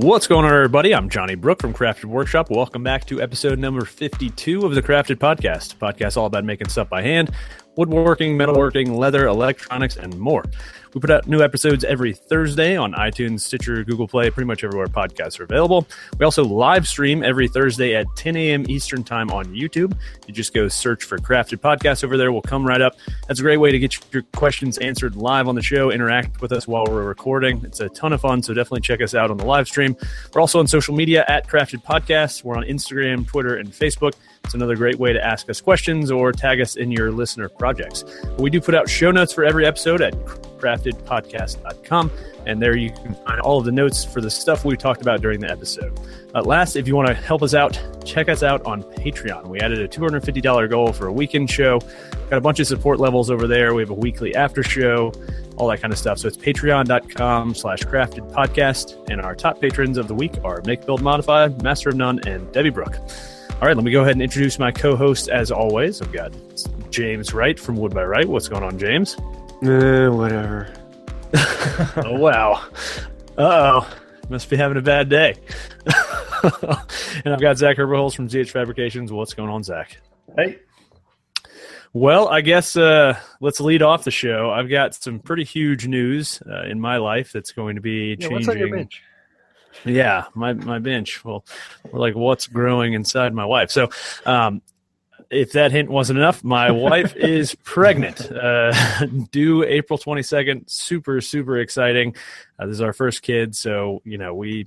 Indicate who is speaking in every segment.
Speaker 1: What's going on, everybody? I'm Johnny Brook from Crafted Workshop. Welcome back to episode number 52 of the Crafted Podcast. Podcast all about making stuff by hand, woodworking, metalworking, leather, electronics, and more. We put out new episodes every Thursday on iTunes, Stitcher, Google Play, pretty much everywhere podcasts are available. We also live stream every Thursday at 10 a.m. Eastern Time on YouTube. You just go search for Crafted Podcast over there. We'll come right up. That's a great way to get your questions answered live on the show, interact with us while we're recording. It's a ton of fun, so definitely check us out on the live stream. We're also on social media at Crafted Podcast. We're on Instagram, Twitter, and Facebook. It's another great way to ask us questions or tag us in your listener projects. We do put out show notes for every episode at craftedpodcast.com, and there you can find all of the notes for the stuff we talked about during the episode. Last, if you want to help us out, check us out on Patreon. We added a $250 goal for a weekend show. Got a bunch of support levels over there. We have a weekly after show, all that kind of stuff. So it's patreon.com slash crafted podcast. And our top patrons of the week are Make Build Modify, Master of None, and Debbie Brook. All right, let me go ahead and introduce my co-host as always. I've got James Wright from Wood by Wright. What's going on, James?
Speaker 2: Uh, whatever.
Speaker 1: oh wow. Uh oh. Must be having a bad day. and I've got Zach Herberholz from ZH Fabrications. What's going on, Zach?
Speaker 2: Hey.
Speaker 1: Well, I guess uh, let's lead off the show. I've got some pretty huge news uh, in my life that's going to be
Speaker 2: Yeah,
Speaker 1: changing.
Speaker 2: what's on your bench?
Speaker 1: Yeah, my my bench. Well, we're like what's growing inside my wife. So, um, if that hint wasn't enough, my wife is pregnant, uh, due April twenty second. Super super exciting. Uh, this is our first kid, so you know we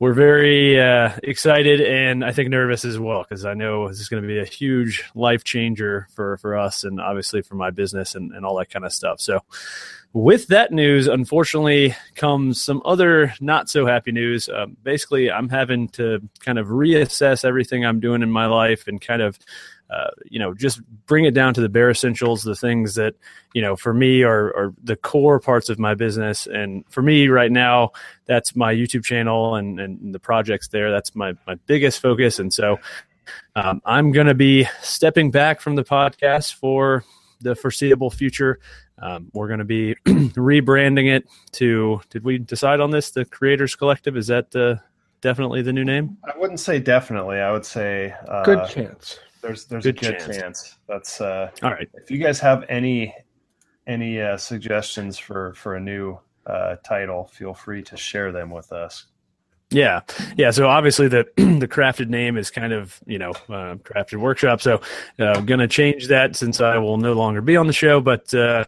Speaker 1: we're very uh, excited and I think nervous as well because I know this is going to be a huge life changer for for us and obviously for my business and, and all that kind of stuff. So with that news, unfortunately, comes some other not so happy news. Um, basically, I'm having to kind of reassess everything I'm doing in my life and kind of, uh, you know, just bring it down to the bare essentials, the things that, you know, for me are, are the core parts of my business. And for me right now, that's my YouTube channel and, and the projects there. That's my, my biggest focus. And so um, I'm going to be stepping back from the podcast for the foreseeable future. Um, we're going to be rebranding it to. Did we decide on this? The Creators Collective is that uh, definitely the new name?
Speaker 3: I wouldn't say definitely. I would say uh,
Speaker 2: Good chance.
Speaker 3: There's there's
Speaker 1: Good
Speaker 3: a good
Speaker 1: chance.
Speaker 3: chance. That's uh,
Speaker 1: All right.
Speaker 3: if you guys have any any uh, suggestions for for a new uh, title, feel free to share them with us.
Speaker 1: Yeah, yeah. So obviously the the crafted name is kind of you know uh, crafted workshop. So uh, I'm going to change that since I will no longer be on the show. But uh,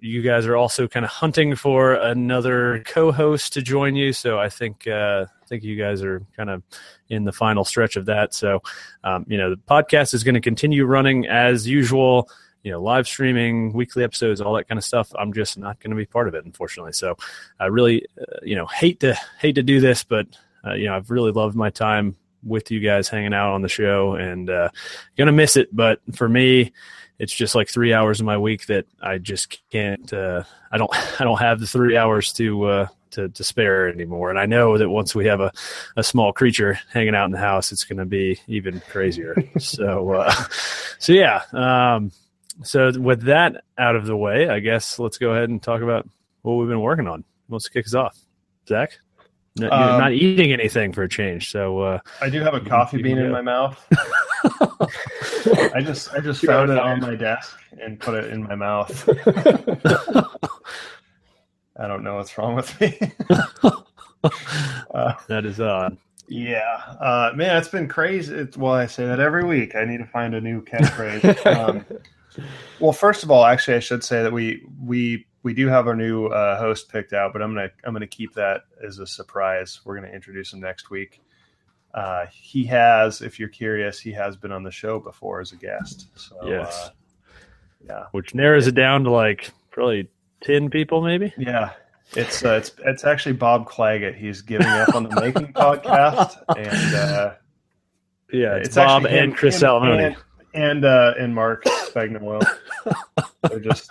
Speaker 1: you guys are also kind of hunting for another co-host to join you. So I think uh, I think you guys are kind of in the final stretch of that. So um, you know the podcast is going to continue running as usual. You know, live streaming, weekly episodes, all that kind of stuff. I'm just not going to be part of it, unfortunately. So, I really, uh, you know, hate to hate to do this, but uh, you know, I've really loved my time with you guys hanging out on the show, and uh, gonna miss it. But for me, it's just like three hours of my week that I just can't. Uh, I don't. I don't have the three hours to. Uh, to, to spare anymore, and I know that once we have a, a small creature hanging out in the house, it's going to be even crazier. so, uh, so yeah. Um, so with that out of the way, I guess let's go ahead and talk about what we've been working on. Let's kick us off, Zach. No, you're
Speaker 3: Um,
Speaker 1: not eating anything for a change, so uh,
Speaker 3: I do have a coffee bean in my mouth. I just I just found it on my desk and put it in my mouth. I don't know what's wrong with me. uh,
Speaker 1: that is odd.
Speaker 3: Yeah, uh, man, it's been crazy. It's, well, I say that every week. I need to find a new catchphrase. um, well, first of all, actually, I should say that we we we do have our new uh, host picked out, but I'm gonna I'm gonna keep that as a surprise. We're gonna introduce him next week. Uh, he has, if you're curious, he has been on the show before as a guest. So,
Speaker 1: Yes.
Speaker 3: uh, yeah,
Speaker 1: Which narrows it down to like probably ten people, maybe.
Speaker 3: yeah. It's uh, it's it's actually Bob Clagett. He's giving up on the Making podcast, and uh,
Speaker 1: Yeah, it's,
Speaker 3: It's
Speaker 1: Bob
Speaker 3: actually him-
Speaker 1: and Chris
Speaker 3: him
Speaker 1: Salamone.
Speaker 3: and, and uh, and Mark Spagnuolo. they're just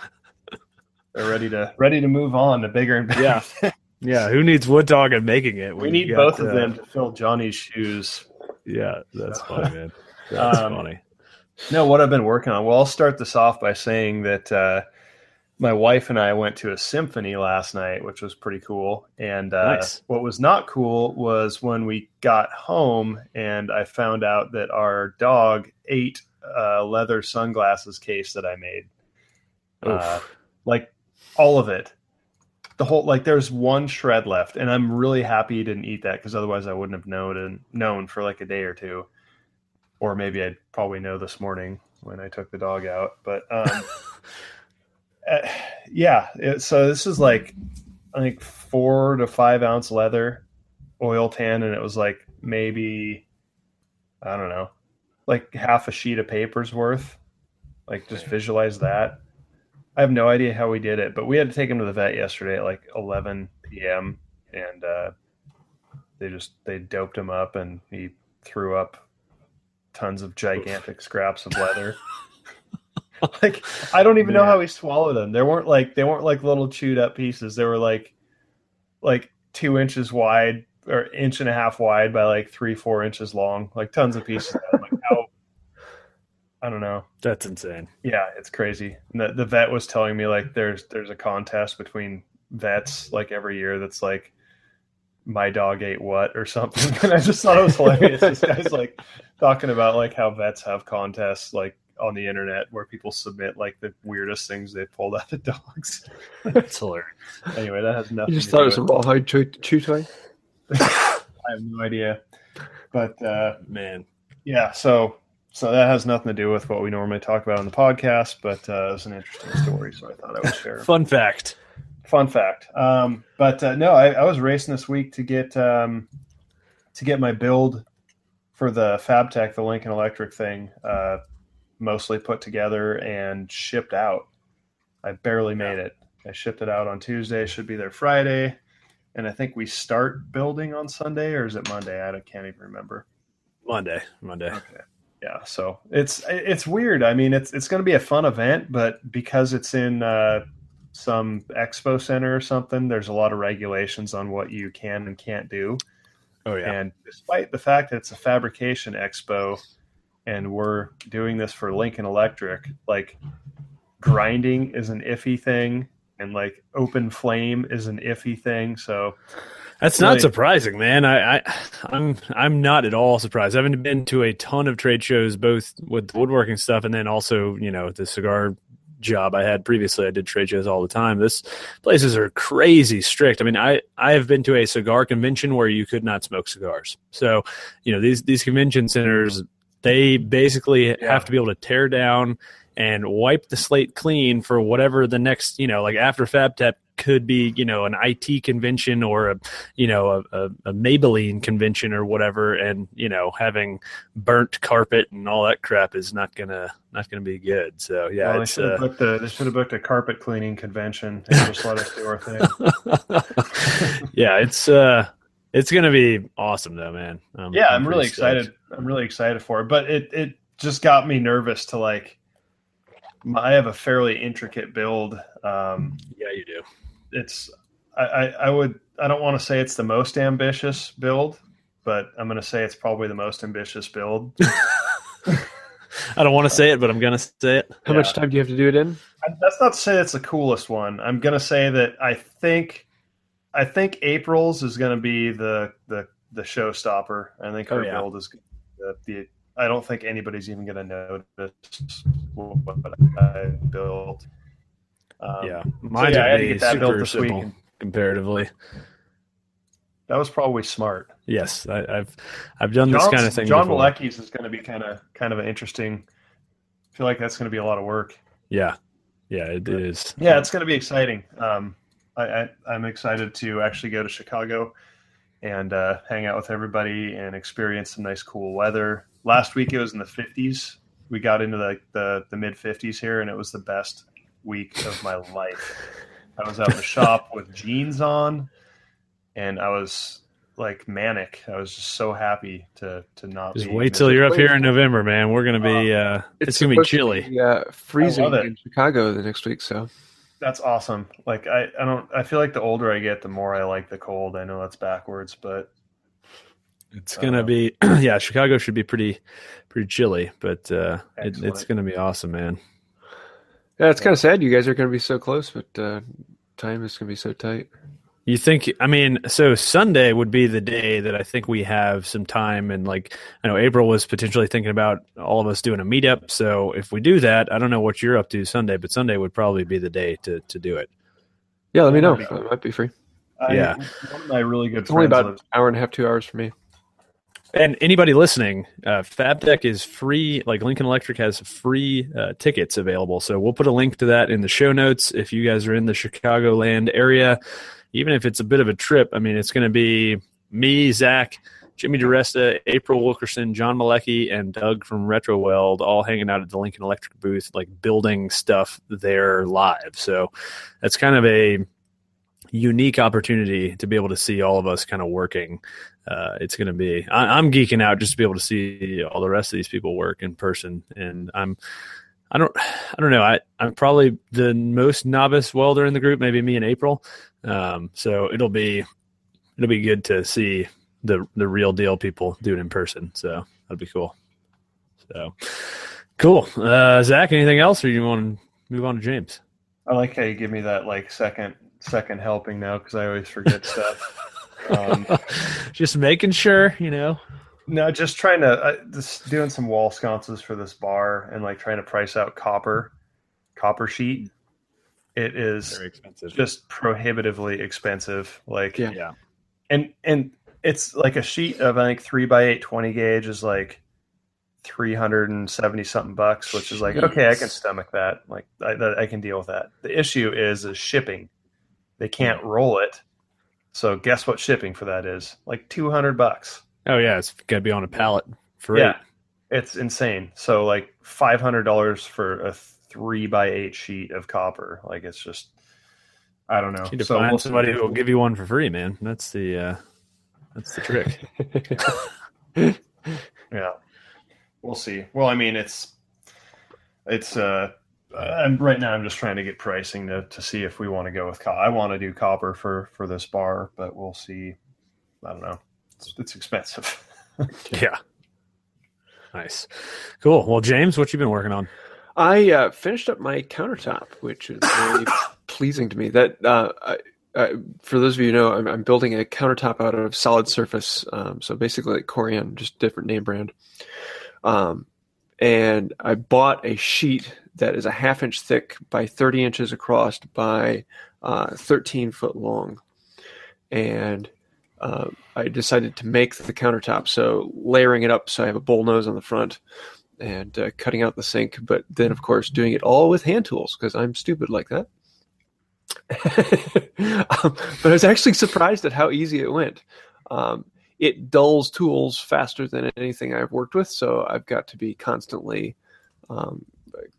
Speaker 3: they're ready to ready to move on to bigger and bigger.
Speaker 1: Yeah.
Speaker 3: things.
Speaker 1: Yeah, who needs Wood Dog and making it?
Speaker 3: we need both of
Speaker 1: uh,
Speaker 3: them to fill Johnny's shoes.
Speaker 1: Yeah, that's funny, man. That's
Speaker 3: Um,
Speaker 1: funny.
Speaker 3: No, what I've been working on. Well, I'll start this off by saying that uh, my wife and I went to a symphony last night, which was pretty cool. And uh,
Speaker 1: Nice.
Speaker 3: what was not cool was when we got home and I found out that our dog ate a leather sunglasses case that I made. Uh, like all of it. The whole like there's one shred left, and I'm really happy he didn't eat that because otherwise I wouldn't have known and known for like a day or two, or maybe I'd probably know this morning when I took the dog out. But um, uh, yeah, it, so this is like I think four to five ounce leather, oil tan, and it was like maybe I don't know, like half a sheet of paper's worth. Like just visualize that. I have no idea how we did it, but we had to take him to the vet yesterday at like 11 p.m. and uh, they just they doped him up and he threw up tons of gigantic scraps of leather. like I don't even know how he swallowed them. They weren't like they weren't like little chewed up pieces. They were like like two inches wide or inch and a half wide by like three four inches long. Like tons of pieces. I'm like how I don't know.
Speaker 1: That's insane.
Speaker 3: Yeah, it's crazy. And the, the vet was telling me like there's there's a contest between vets like every year that's like my dog ate what or something. And I just thought it was hilarious. this guy's like talking about like how vets have contests like on the internet where people submit like the weirdest things they pulled out of dogs.
Speaker 1: That's hilarious.
Speaker 3: Anyway, that has nothing
Speaker 2: You just
Speaker 3: to
Speaker 2: thought
Speaker 3: do
Speaker 2: it was a
Speaker 3: with
Speaker 2: rawhide chew, chew toy.
Speaker 3: I have no idea. But uh
Speaker 1: Man.
Speaker 3: yeah, so so that has nothing to do with what we normally talk about on the podcast, but uh, it's an interesting story, so I thought I would share.
Speaker 1: Fun fact.
Speaker 3: Fun fact. Um, but uh, no, I, I was racing this week to get um, to get my build for the FabTech, the Lincoln Electric thing, uh, mostly put together and shipped out. I barely made it. I shipped it out on Tuesday. Should be there Friday, and I think we start building on Sunday, or is it Monday? I can't even remember.
Speaker 1: Monday. Monday.
Speaker 3: Okay. Yeah, so it's it's weird. I mean, it's it's going to be a fun event, but because it's in uh, some expo center or something, there's a lot of regulations on what you can and can't do.
Speaker 1: Oh yeah.
Speaker 3: And despite the fact that it's a fabrication expo, and we're doing this for Lincoln Electric, like grinding is an iffy thing, and like open flame is an iffy thing. So
Speaker 1: That's
Speaker 3: Really-
Speaker 1: not surprising, man. I, I I'm I'm not at all surprised. I haven't been to a ton of trade shows, both with the woodworking stuff and then also, you know, the cigar job I had previously. I did trade shows all the time. This places are crazy strict. I mean, I I have been to a cigar convention where you could not smoke cigars. So, you know, these these convention centers they basically
Speaker 3: Yeah.
Speaker 1: have to be able to tear down and wipe the slate clean for whatever the next, you know, like after FabTech could be, you know, an IT convention or a, you know, a, a, Maybelline convention or whatever, and you know, having burnt carpet and all that crap is not gonna not gonna be good. So yeah,
Speaker 3: well, they should have
Speaker 1: uh,
Speaker 3: booked a they should have booked a carpet cleaning convention and just let us do our thing.
Speaker 1: yeah, it's uh, it's gonna be awesome though, man. Um,
Speaker 3: yeah, I'm, really
Speaker 1: pretty stoked.
Speaker 3: excited. I'm really excited for it, but it it just got me nervous to like. My- I have a fairly intricate build. Um,
Speaker 1: Yeah, you do.
Speaker 3: it's I, I, I would I don't want to say it's the most ambitious build, but I'm going to say it's probably the most ambitious build.
Speaker 1: I don't want to say it, but I'm gonna say it.
Speaker 2: How much time do you have to do it in?
Speaker 3: That's not to say it's the coolest one. I'm going to say that I think I think April's is going to be the the the showstopper. I think her
Speaker 1: Oh, yeah.
Speaker 3: build is the, the I don't think anybody's even going to notice what I built. Um,
Speaker 1: yeah,
Speaker 3: so yeah, I had
Speaker 1: gonna
Speaker 3: get that built this week.
Speaker 1: comparatively.
Speaker 3: That was probably smart.
Speaker 1: Yes, I, I've I've done this kind of thing.
Speaker 3: John. Malecki's is going to be kind of kind of an interesting. I feel like that's going to be a lot of work.
Speaker 1: Yeah, yeah, it is.
Speaker 3: Yeah, it's going to be exciting. Um, I, I, I'm excited to actually go to Chicago and uh, hang out with everybody and experience some nice, cool weather. Last week it was in the 50s. We got into the the, the mid 50s here, and it was the best week of my life. I was out in the shop with jeans on, and I was like manic. I was just so happy to to not
Speaker 1: Just
Speaker 3: be
Speaker 1: wait till you're up here in November, man. We're gonna be.
Speaker 3: Oh,
Speaker 1: Uh, it's, gonna be chilly.
Speaker 2: be, uh, freezing
Speaker 3: I
Speaker 2: in Chicago the next week. So
Speaker 3: That's awesome. Like I, I don't I feel like the older I get, the more I like the cold. I know that's backwards, but
Speaker 1: It's gonna
Speaker 3: Uh,
Speaker 1: be. Yeah, Chicago should be pretty, pretty chilly, but uh, it, it's gonna be awesome, man.
Speaker 2: Yeah, it's kind of sad. You guys are going to be so close, but uh, time is going to be so tight.
Speaker 1: You think? I mean, so Sunday would be the day that I think we have some time, and like I know April was potentially thinking about all of us doing a meetup. So if we do that, I don't know what you're up to Sunday, but Sunday would probably be the day to to do it.
Speaker 2: Yeah, let me know.
Speaker 3: That'd
Speaker 2: I might be free.
Speaker 3: I-
Speaker 1: Yeah.
Speaker 3: one of my really good
Speaker 2: It's only
Speaker 3: friends
Speaker 2: about an
Speaker 3: lives-
Speaker 2: hour and a half, two hours for me.
Speaker 1: And anybody listening, uh, FabTech is free. Like Lincoln Electric has free uh, tickets available. So we'll put a link to that in the show notes. If you guys are in the Chicagoland area, even if it's a bit of a trip, I mean, it's going to be me, Zach, Jimmy DiResta, April Wilkerson, John Malecki, and Doug from RetroWeld all hanging out at the Lincoln Electric booth, like building stuff there live. So that's kind of a unique opportunity to be able to see all of us kind of working uh, it's going to be I, i'm geeking out just to be able to see all the rest of these people work in person. And i'm i don't i don't know. I i'm probably the most novice welder in the group maybe me and april. Um, so it'll be it'll be good to see the the real deal people do it in person. So that'd be cool. So cool. Uh zach anything else or you want to move on to james?
Speaker 3: I like how you give me that like second second helping now because I always forget stuff. Um,
Speaker 1: just making sure you know
Speaker 3: no, just trying to uh, just doing some wall sconces for this bar and like trying to price out copper copper sheet. It is
Speaker 1: very expensive
Speaker 3: just prohibitively expensive. Like
Speaker 2: Yeah.
Speaker 1: yeah
Speaker 3: and and it's like a sheet of I think three by eight 20 gauge is like three hundred and seventy something bucks, which is like okay, I can stomach that. Like I, I can deal with that. The issue is is shipping. They can't roll it. So guess what shipping for that is? Like two hundred bucks.
Speaker 1: oh yeah it's got to be on a pallet for
Speaker 3: Yeah, it's insane. So like five hundred dollars for a three by eight sheet of copper. Like it's just, I don't know.
Speaker 1: You need
Speaker 3: so
Speaker 1: find
Speaker 3: we'll-
Speaker 1: somebody who will give you one for free, man. That's the uh, that's the trick.
Speaker 3: Yeah, we'll see. Well, I mean, it's it's uh, I'm right now. I'm just trying to get pricing to to see if we want to go with. Co- I want to do copper for for this bar, but we'll see. I don't know. It's, it's expensive.
Speaker 1: yeah. Nice. Cool. Well, James, what you been working on?
Speaker 2: I uh, finished up my countertop, which is very pleasing to me. That uh, I, I, for those of you who know, I'm, I'm building a countertop out of solid surface. Um, so basically, like Corian, just different name brand. Um, and I bought a sheet that is a half inch thick by 30 inches across by uh, 13 foot long, and uh, I decided to make the countertop. So layering it up, so I have a bowl nose on the front and uh, cutting out the sink, but then of course doing it all with hand tools because I'm stupid like that. um, but I was actually surprised at how easy it went. Um, it dulls tools faster than anything I've worked with, so I've got to be constantly, um,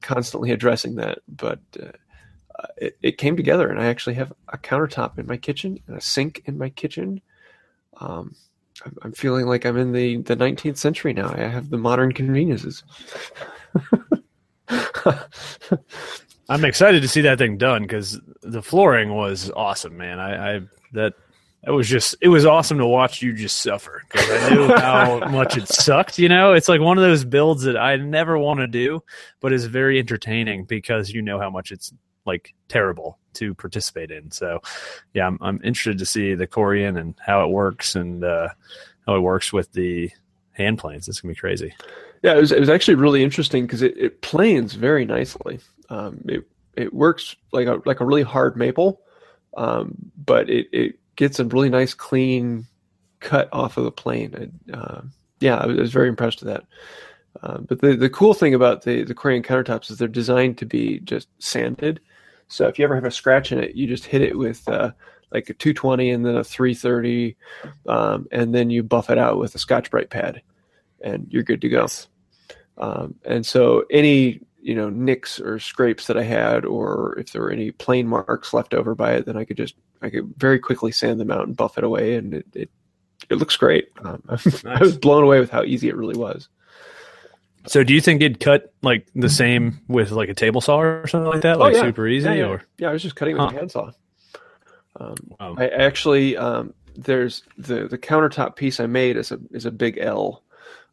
Speaker 2: constantly addressing that. But uh, it, it came together, and I actually have a countertop in my kitchen and a sink in my kitchen. Um, I'm- I'm feeling like I'm in the, the 19th century now. I have the modern conveniences.
Speaker 1: I'm excited to see that thing done because the flooring was awesome, man. I, I that that was just it was awesome to watch you just suffer because I knew how much it sucked. You know, it's like one of those builds that I never want to do, but is very entertaining because you know how much it's like terrible to participate in. So, yeah, I'm I'm interested to see the Corian and how it works and uh, how it works with the hand planes. It's gonna be crazy.
Speaker 2: Yeah, it was, it was actually really interesting because it, it planes very nicely. Um, it it works like a like a really hard maple, um, but it, it gets a really nice clean cut off of the plane. Uh, yeah, I was, I was very impressed with that. Uh, but the, the cool thing about the the Corian countertops is they're designed to be just sanded. So if you ever have a scratch in it, you just hit it with uh, like a 220 and then a 330, um, and then you buff it out with a Scotch Brite pad, and you're good to go. Um, and so any you know nicks or scrapes that I had, or if there were any plane marks left over by it, then I could just I could very quickly sand them out and buff it away, and it it, it looks great. Um, I was blown away with how easy it really was.
Speaker 1: So, do you think it'd cut like the same with like a table saw or something like that, like
Speaker 2: Oh, yeah.
Speaker 1: super easy?
Speaker 2: Yeah, yeah.
Speaker 1: Or
Speaker 2: Yeah, I was just cutting with
Speaker 1: Huh.
Speaker 2: a handsaw. Um,
Speaker 1: Wow.
Speaker 2: I actually um, there's the the countertop piece I made is a is a big L.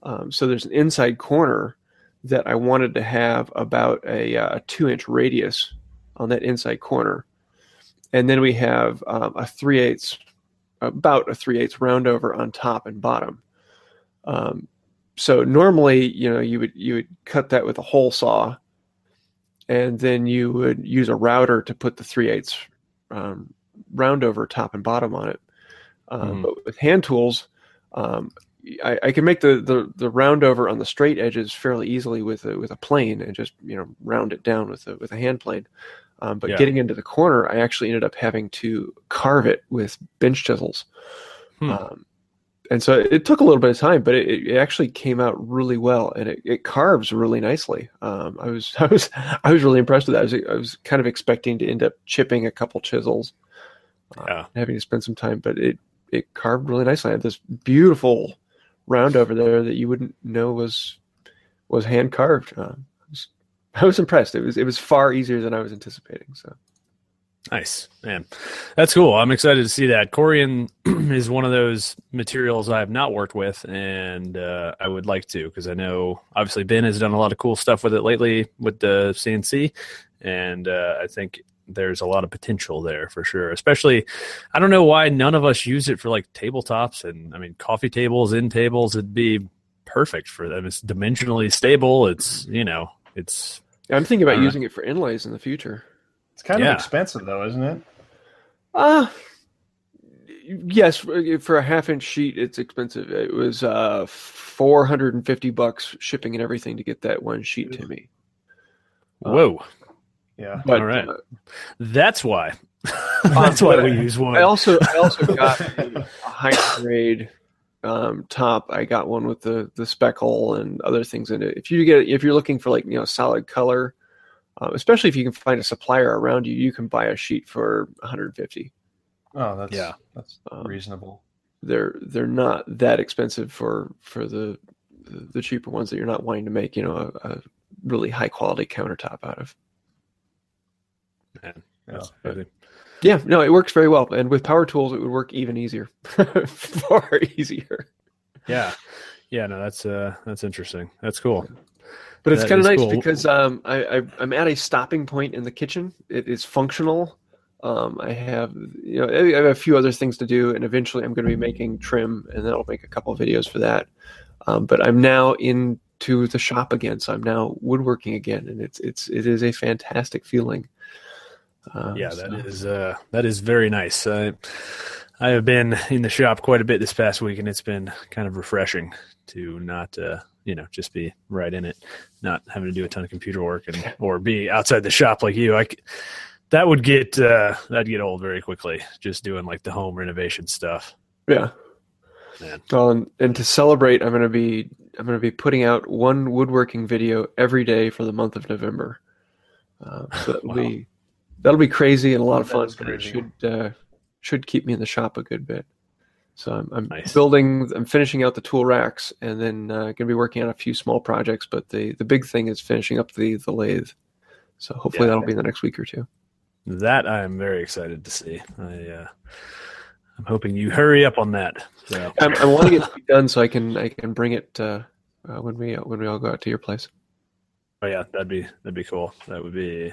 Speaker 2: Um, so there's an inside corner that I wanted to have about a, uh, a two inch radius on that inside corner. And then we have um, a three eighths, about a three eighths round over on top and bottom. Um, so normally, you know, you would you would cut that with a hole saw, and then you would use a router to put the three eighths um, round over top and bottom on it. Um, mm. But with hand tools, um, I, I, can make the, the, the round over on the straight edges fairly easily with a, with a plane and just you know round it down with a with a hand plane. Um, but yeah. getting into the corner, I actually ended up having to carve it with bench chisels. Hmm. Um, and so it took a little bit of time, but it, it actually came out really well, and it, it carves really nicely. Um, I was I was I was really impressed with that. I was, I was kind of expecting to end up chipping a couple chisels, uh, yeah. having to spend some time, but it it carved really nicely. I had this beautiful round over there that you wouldn't know was was hand carved. Uh, I, was, impressed. It was it was far easier than I was anticipating. So
Speaker 1: nice, man. That's cool. I'm excited to see that. Corian is one of those materials I have not worked with, and uh, I would like to because I know obviously Ben has done a lot of cool stuff with it lately with the CNC, and uh, I think there's a lot of potential there for sure. Especially, I don't know why none of us use it for like tabletops and I mean coffee tables, in tables. It'd be perfect for them. It's dimensionally stable. It's you know, it's.
Speaker 2: I'm thinking about uh, using it for inlays in the future.
Speaker 3: It's kind yeah. of expensive though, isn't it?
Speaker 2: Uh yes, for a half inch sheet, it's expensive. It was uh, 450 bucks shipping and everything to get that one sheet to me.
Speaker 1: Whoa.
Speaker 3: Um, yeah.
Speaker 1: But, All right. Uh, That's why. That's why we use one.
Speaker 2: I also I also got a, high grade um, top. I got one with the the speckle and other things in it. If you get if you're looking for like you know solid color, um, especially if you can find a supplier around you, you can buy a sheet for 150.
Speaker 3: Oh, that's yeah, that's um, reasonable.
Speaker 2: They're they're not that expensive for for the the cheaper ones that you're not wanting to make you know a, a really high quality countertop out of.
Speaker 1: Man, that's yeah.
Speaker 2: yeah, no, it works very well, and with power tools, it would work even easier, far easier.
Speaker 1: Yeah, yeah, no, that's uh, that's interesting. That's cool.
Speaker 2: But it's kind of nice cool. because um, I, I I'm at a stopping point in the kitchen. It is functional. Um, I have you know I have a few other things to do, and eventually I'm going to be making trim, and then I'll make a couple of videos for that. Um, but I'm now into the shop again, so I'm now woodworking again, and it's it's it is a fantastic feeling.
Speaker 1: Um, yeah, that so. is uh, that is very nice. I I have been in the shop quite a bit this past week, and it's been kind of refreshing to not uh, you know just be right in it, not having to do a ton of computer work and or be outside the shop like you. I that would get uh, that'd get old very quickly. Just doing like the home renovation stuff.
Speaker 2: Yeah. Man. Well, and, and to celebrate, I'm going to be I'm going to be putting out one woodworking video every day for the month of November. Uh, so that'll wow. be that'll be crazy and a lot of fun. But it should uh, should keep me in the shop a good bit. So I'm, I'm nice. building, I'm finishing out the tool racks, and then uh, going to be working on a few small projects. But the the big thing is finishing up the the lathe. So hopefully yeah, that'll be in the next week or two.
Speaker 1: That I am very excited to see. I uh, I'm hoping you hurry up on that.
Speaker 2: So. Wanting it to be done so I can I can bring it uh, uh, when we when we all go out to your place.
Speaker 1: Oh yeah, that'd be that'd be cool. That would be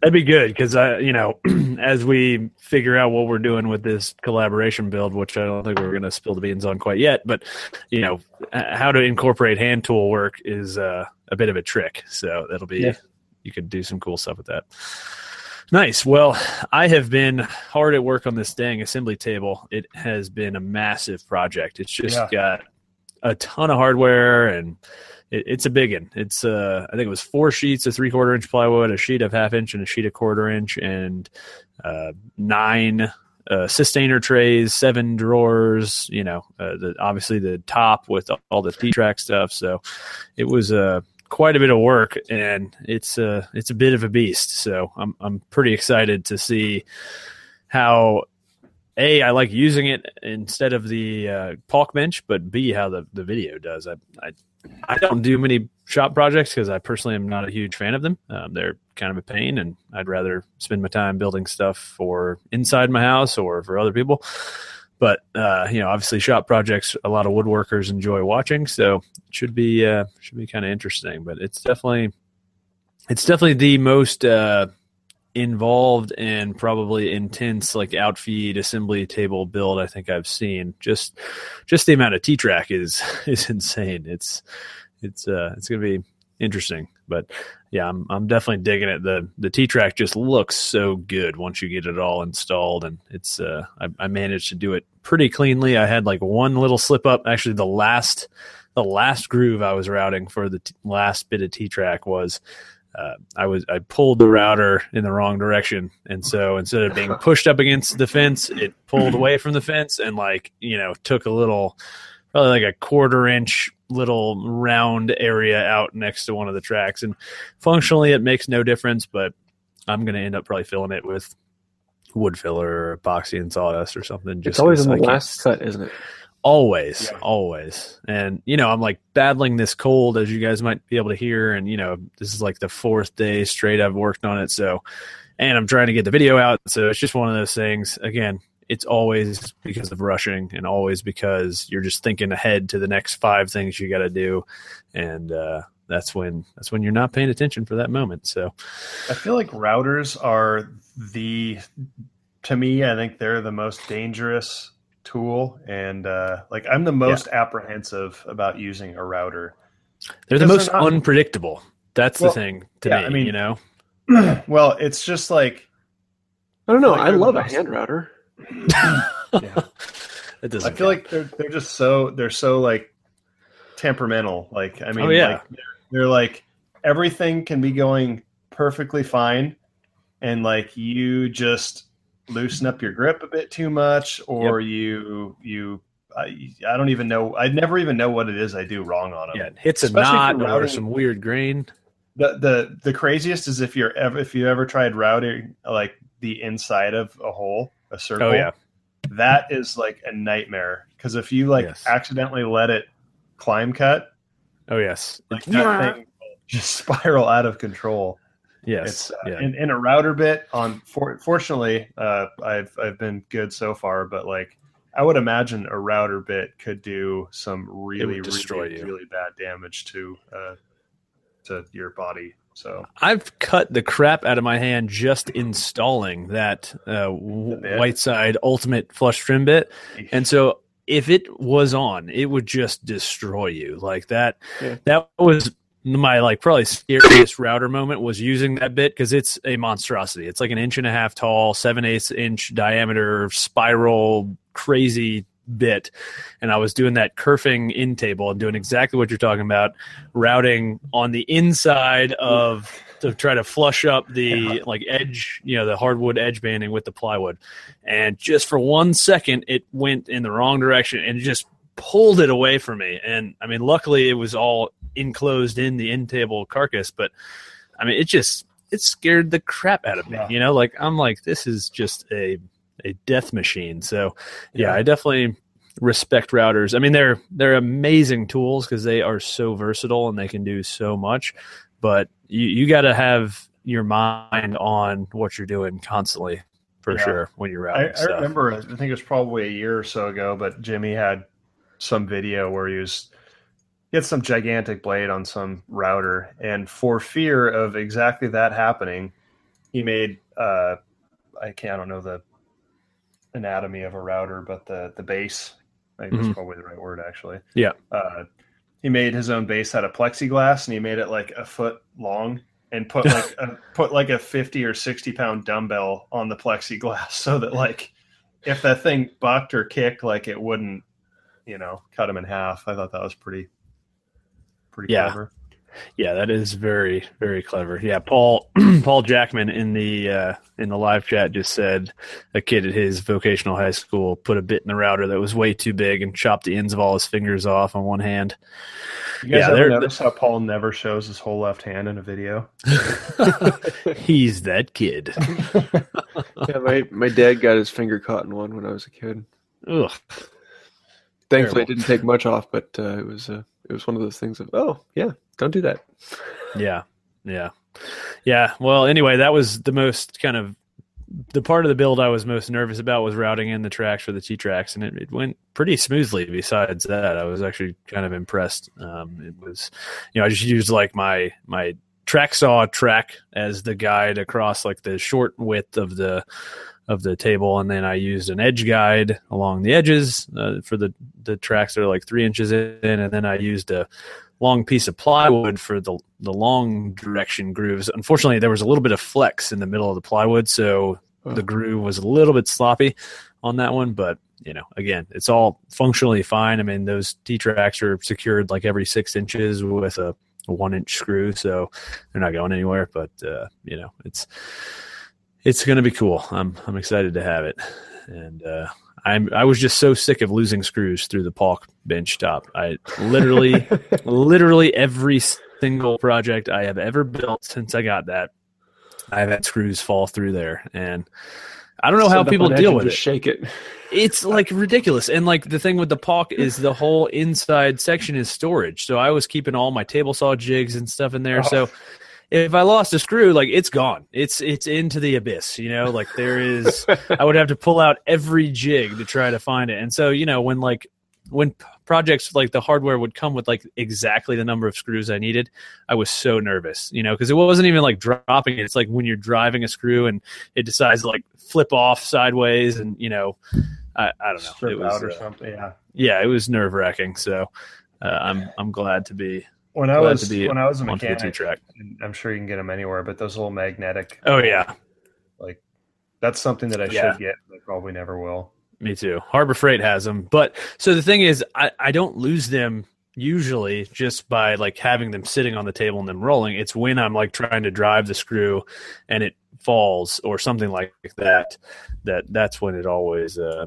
Speaker 1: that'd be good because I, you know, as we figure out what we're doing with this collaboration build, which I don't think we're going to spill the beans on quite yet, but you know, how to incorporate hand tool work is uh, a bit of a trick. So that'll be yeah. you could do some cool stuff with that. Nice. Well, I have been hard at work on this dang assembly table. It has been a massive project. It's just yeah. got a ton of hardware and it, it's a big one. It's uh, I think it was four sheets of three quarter inch plywood, a sheet of half inch, and a sheet of quarter inch, and uh, nine uh, Systainer trays, seven drawers. You know, uh, the, obviously the top with all the T track stuff. So it was uh, quite a bit of work, and it's uh, it's a bit of a beast. So I'm I'm pretty excited to see how a I like using it instead of the uh, Paulk bench, but B how the, the video does. I, I I don't do many shop projects because I personally am not a huge fan of them. Um, they're kind of a pain, and I'd rather spend my time building stuff for inside my house or for other people. but uh, you know, obviously, shop projects a lot of woodworkers enjoy watching, so it should be uh, should be kind of interesting. But it's definitely it's definitely the most uh, involved and probably intense like outfeed assembly table build I think I've seen. Just just the amount of T track is is insane. It's it's uh it's gonna be interesting. But yeah, I'm I'm definitely digging it. The the T track just looks so good once you get it all installed, and it's uh I, I managed to do it pretty cleanly. I had like one little slip up. Actually, the last the last groove I was routing for the t- last bit of T track was uh, I was I pulled the router in the wrong direction, and so instead of being pushed up against the fence, it pulled away from the fence and like you know took a little, probably like a quarter inch little round area out next to one of the tracks. And functionally, it makes no difference, but I'm going to end up probably filling it with wood filler or epoxy and sawdust or something.
Speaker 2: Just it's always in the last cut, isn't it?
Speaker 1: Always, yeah. always. And, you know, I'm like battling this cold, as you guys might be able to hear. And, you know, this is like the fourth day straight I've worked on it. So, and I'm trying to get the video out. So it's just one of those things. Again, it's always because of rushing and always because you're just thinking ahead to the next five things you got to do. And, uh, that's when that's when you're not paying attention for that moment. So
Speaker 3: I feel like routers are the to me, I think they're the most dangerous tool and uh, like i'm the most yeah. apprehensive about using a router.
Speaker 1: They're the most they're not, unpredictable. That's well, the thing to yeah, me I mean, you know?
Speaker 3: well it's just like
Speaker 2: i don't know. like i love a hand router.
Speaker 3: Yeah. It doesn't i feel count. like they're, they're just so they're so like temperamental. Like i mean oh, yeah. Like, they're, they're like everything can be going perfectly fine and like you just loosen up your grip a bit too much, or yep. you you I, I don't even know. I never even know what it is I do wrong on them.
Speaker 1: Yeah, it hits a knot or some weird grain.
Speaker 3: The the the craziest is if you're ever if you ever tried routing like the inside of a hole, a oh, circle.
Speaker 1: Oh yeah,
Speaker 3: that is like a nightmare because if you like yes. accidentally let it climb cut.
Speaker 1: Oh yes,
Speaker 3: like that thing just spiral out of control.
Speaker 1: Yes,
Speaker 3: uh, yeah. in, in, a router bit. On for, fortunately, uh, I've I've been good so far, but like I would imagine a router bit could do some really really you. really bad damage to uh, to your body. So
Speaker 1: I've cut the crap out of my hand just installing that uh, Whiteside Ultimate Flush Trim bit, and so if it was on, it would just destroy you like that. Yeah. That was my like probably scariest router moment was using that bit because it's a monstrosity. It's like an inch and a half tall, seven eighths inch diameter spiral crazy bit. And I was doing that kerfing in table and doing exactly what you're talking about, routing on the inside of to try to flush up the like edge, you know, the hardwood edge banding with the plywood. And just for one second, it went in the wrong direction and just pulled it away from me. And I mean, luckily it was all enclosed in the end table carcass, but I mean, it just it scared the crap out of me. Yeah. You know, like I'm like this is just a a death machine. So yeah, yeah. I definitely respect routers. I mean, they're they're amazing tools because they are so versatile and they can do so much. But you you got to have your mind on what you're doing constantly for yeah. sure when you're routing.
Speaker 3: I, I remember, I think it was probably a year or so ago, but Jimmy had some video where he was he had some gigantic blade on some router, and for fear of exactly that happening, he made uh, I can't I don't know the anatomy of a router, but the the base I think mm-hmm. that's probably the right word actually.
Speaker 1: Yeah.
Speaker 3: Uh, he made his own base out of plexiglass, and he made it like a foot long, and put like a, put like a fifty or sixty pound dumbbell on the plexiglass, so that like if that thing bucked or kicked, like it wouldn't, you know, cut him in half. I thought that was pretty pretty yeah. clever.
Speaker 1: Yeah, that is very very clever. Yeah, Paul Paul Jackman in the uh, in the live chat just said a kid at his vocational high school put a bit in the router that was way too big and chopped the ends of all his fingers off on one hand.
Speaker 3: You guys yeah, ever notice how Paul never shows his whole left hand in a video?
Speaker 1: He's that kid.
Speaker 2: yeah, my my dad got his finger caught in one when I was a kid.
Speaker 1: Ugh.
Speaker 2: Thankfully, it didn't take much off, but uh, it was uh, it was one of those things of oh yeah, don't do that.
Speaker 1: Yeah, yeah, yeah. Well, anyway, that was the most kind of the part of the build I was most nervous about was routing in the tracks for the T tracks, and it, it, went pretty smoothly. Besides that, I was actually kind of impressed. Um, it was, you know, I just used like my my track saw track as the guide across like the short width of the of the table, and then I used an edge guide along the edges uh, for the the tracks that are like three inches in, and then I used a long piece of plywood for the the long direction grooves. Unfortunately, there was a little bit of flex in the middle of the plywood, so oh. the groove was a little bit sloppy on that one. But you know, again, it's all functionally fine. I mean, those T tracks are secured like every six inches with a, a one inch screw, so they're not going anywhere. But uh, you know, it's it's going to be cool. I'm I'm excited to have it, and uh, I'm I was just so sick of losing screws through the Paulk bench top. I literally, literally every single project I have ever built since I got that, I've had screws fall through there, and I don't know how people deal with it.
Speaker 2: Shake it.
Speaker 1: It's like ridiculous. And like the thing with the Paulk is the whole inside section is storage. So I was keeping all my table saw jigs and stuff in there. Oh. So if I lost a screw, like it's gone. It's it's into the abyss, you know. Like there is, I would have to pull out every jig to try to find it. And so you know when like when projects like the hardware would come with like exactly the number of screws I needed, I was so nervous, you know, because it wasn't even like dropping it. It's like when you're driving a screw and it decides to like flip off sideways, and you know, I, I don't know,
Speaker 3: Strip it was, out or uh, something. Yeah,
Speaker 1: yeah, it was nerve wracking. So uh, I'm I'm glad to be
Speaker 3: when I was when I was a mechanic, track. I'm sure you can get them anywhere, but those little magnetic.
Speaker 1: Oh yeah,
Speaker 3: like that's something that I yeah. should get, but probably never will.
Speaker 1: Me too. Harbor Freight has them, but so the thing is, I I don't lose them usually just by like having them sitting on the table and them rolling. It's when I'm like trying to drive the screw and it falls or something like that. That that's when it always uh,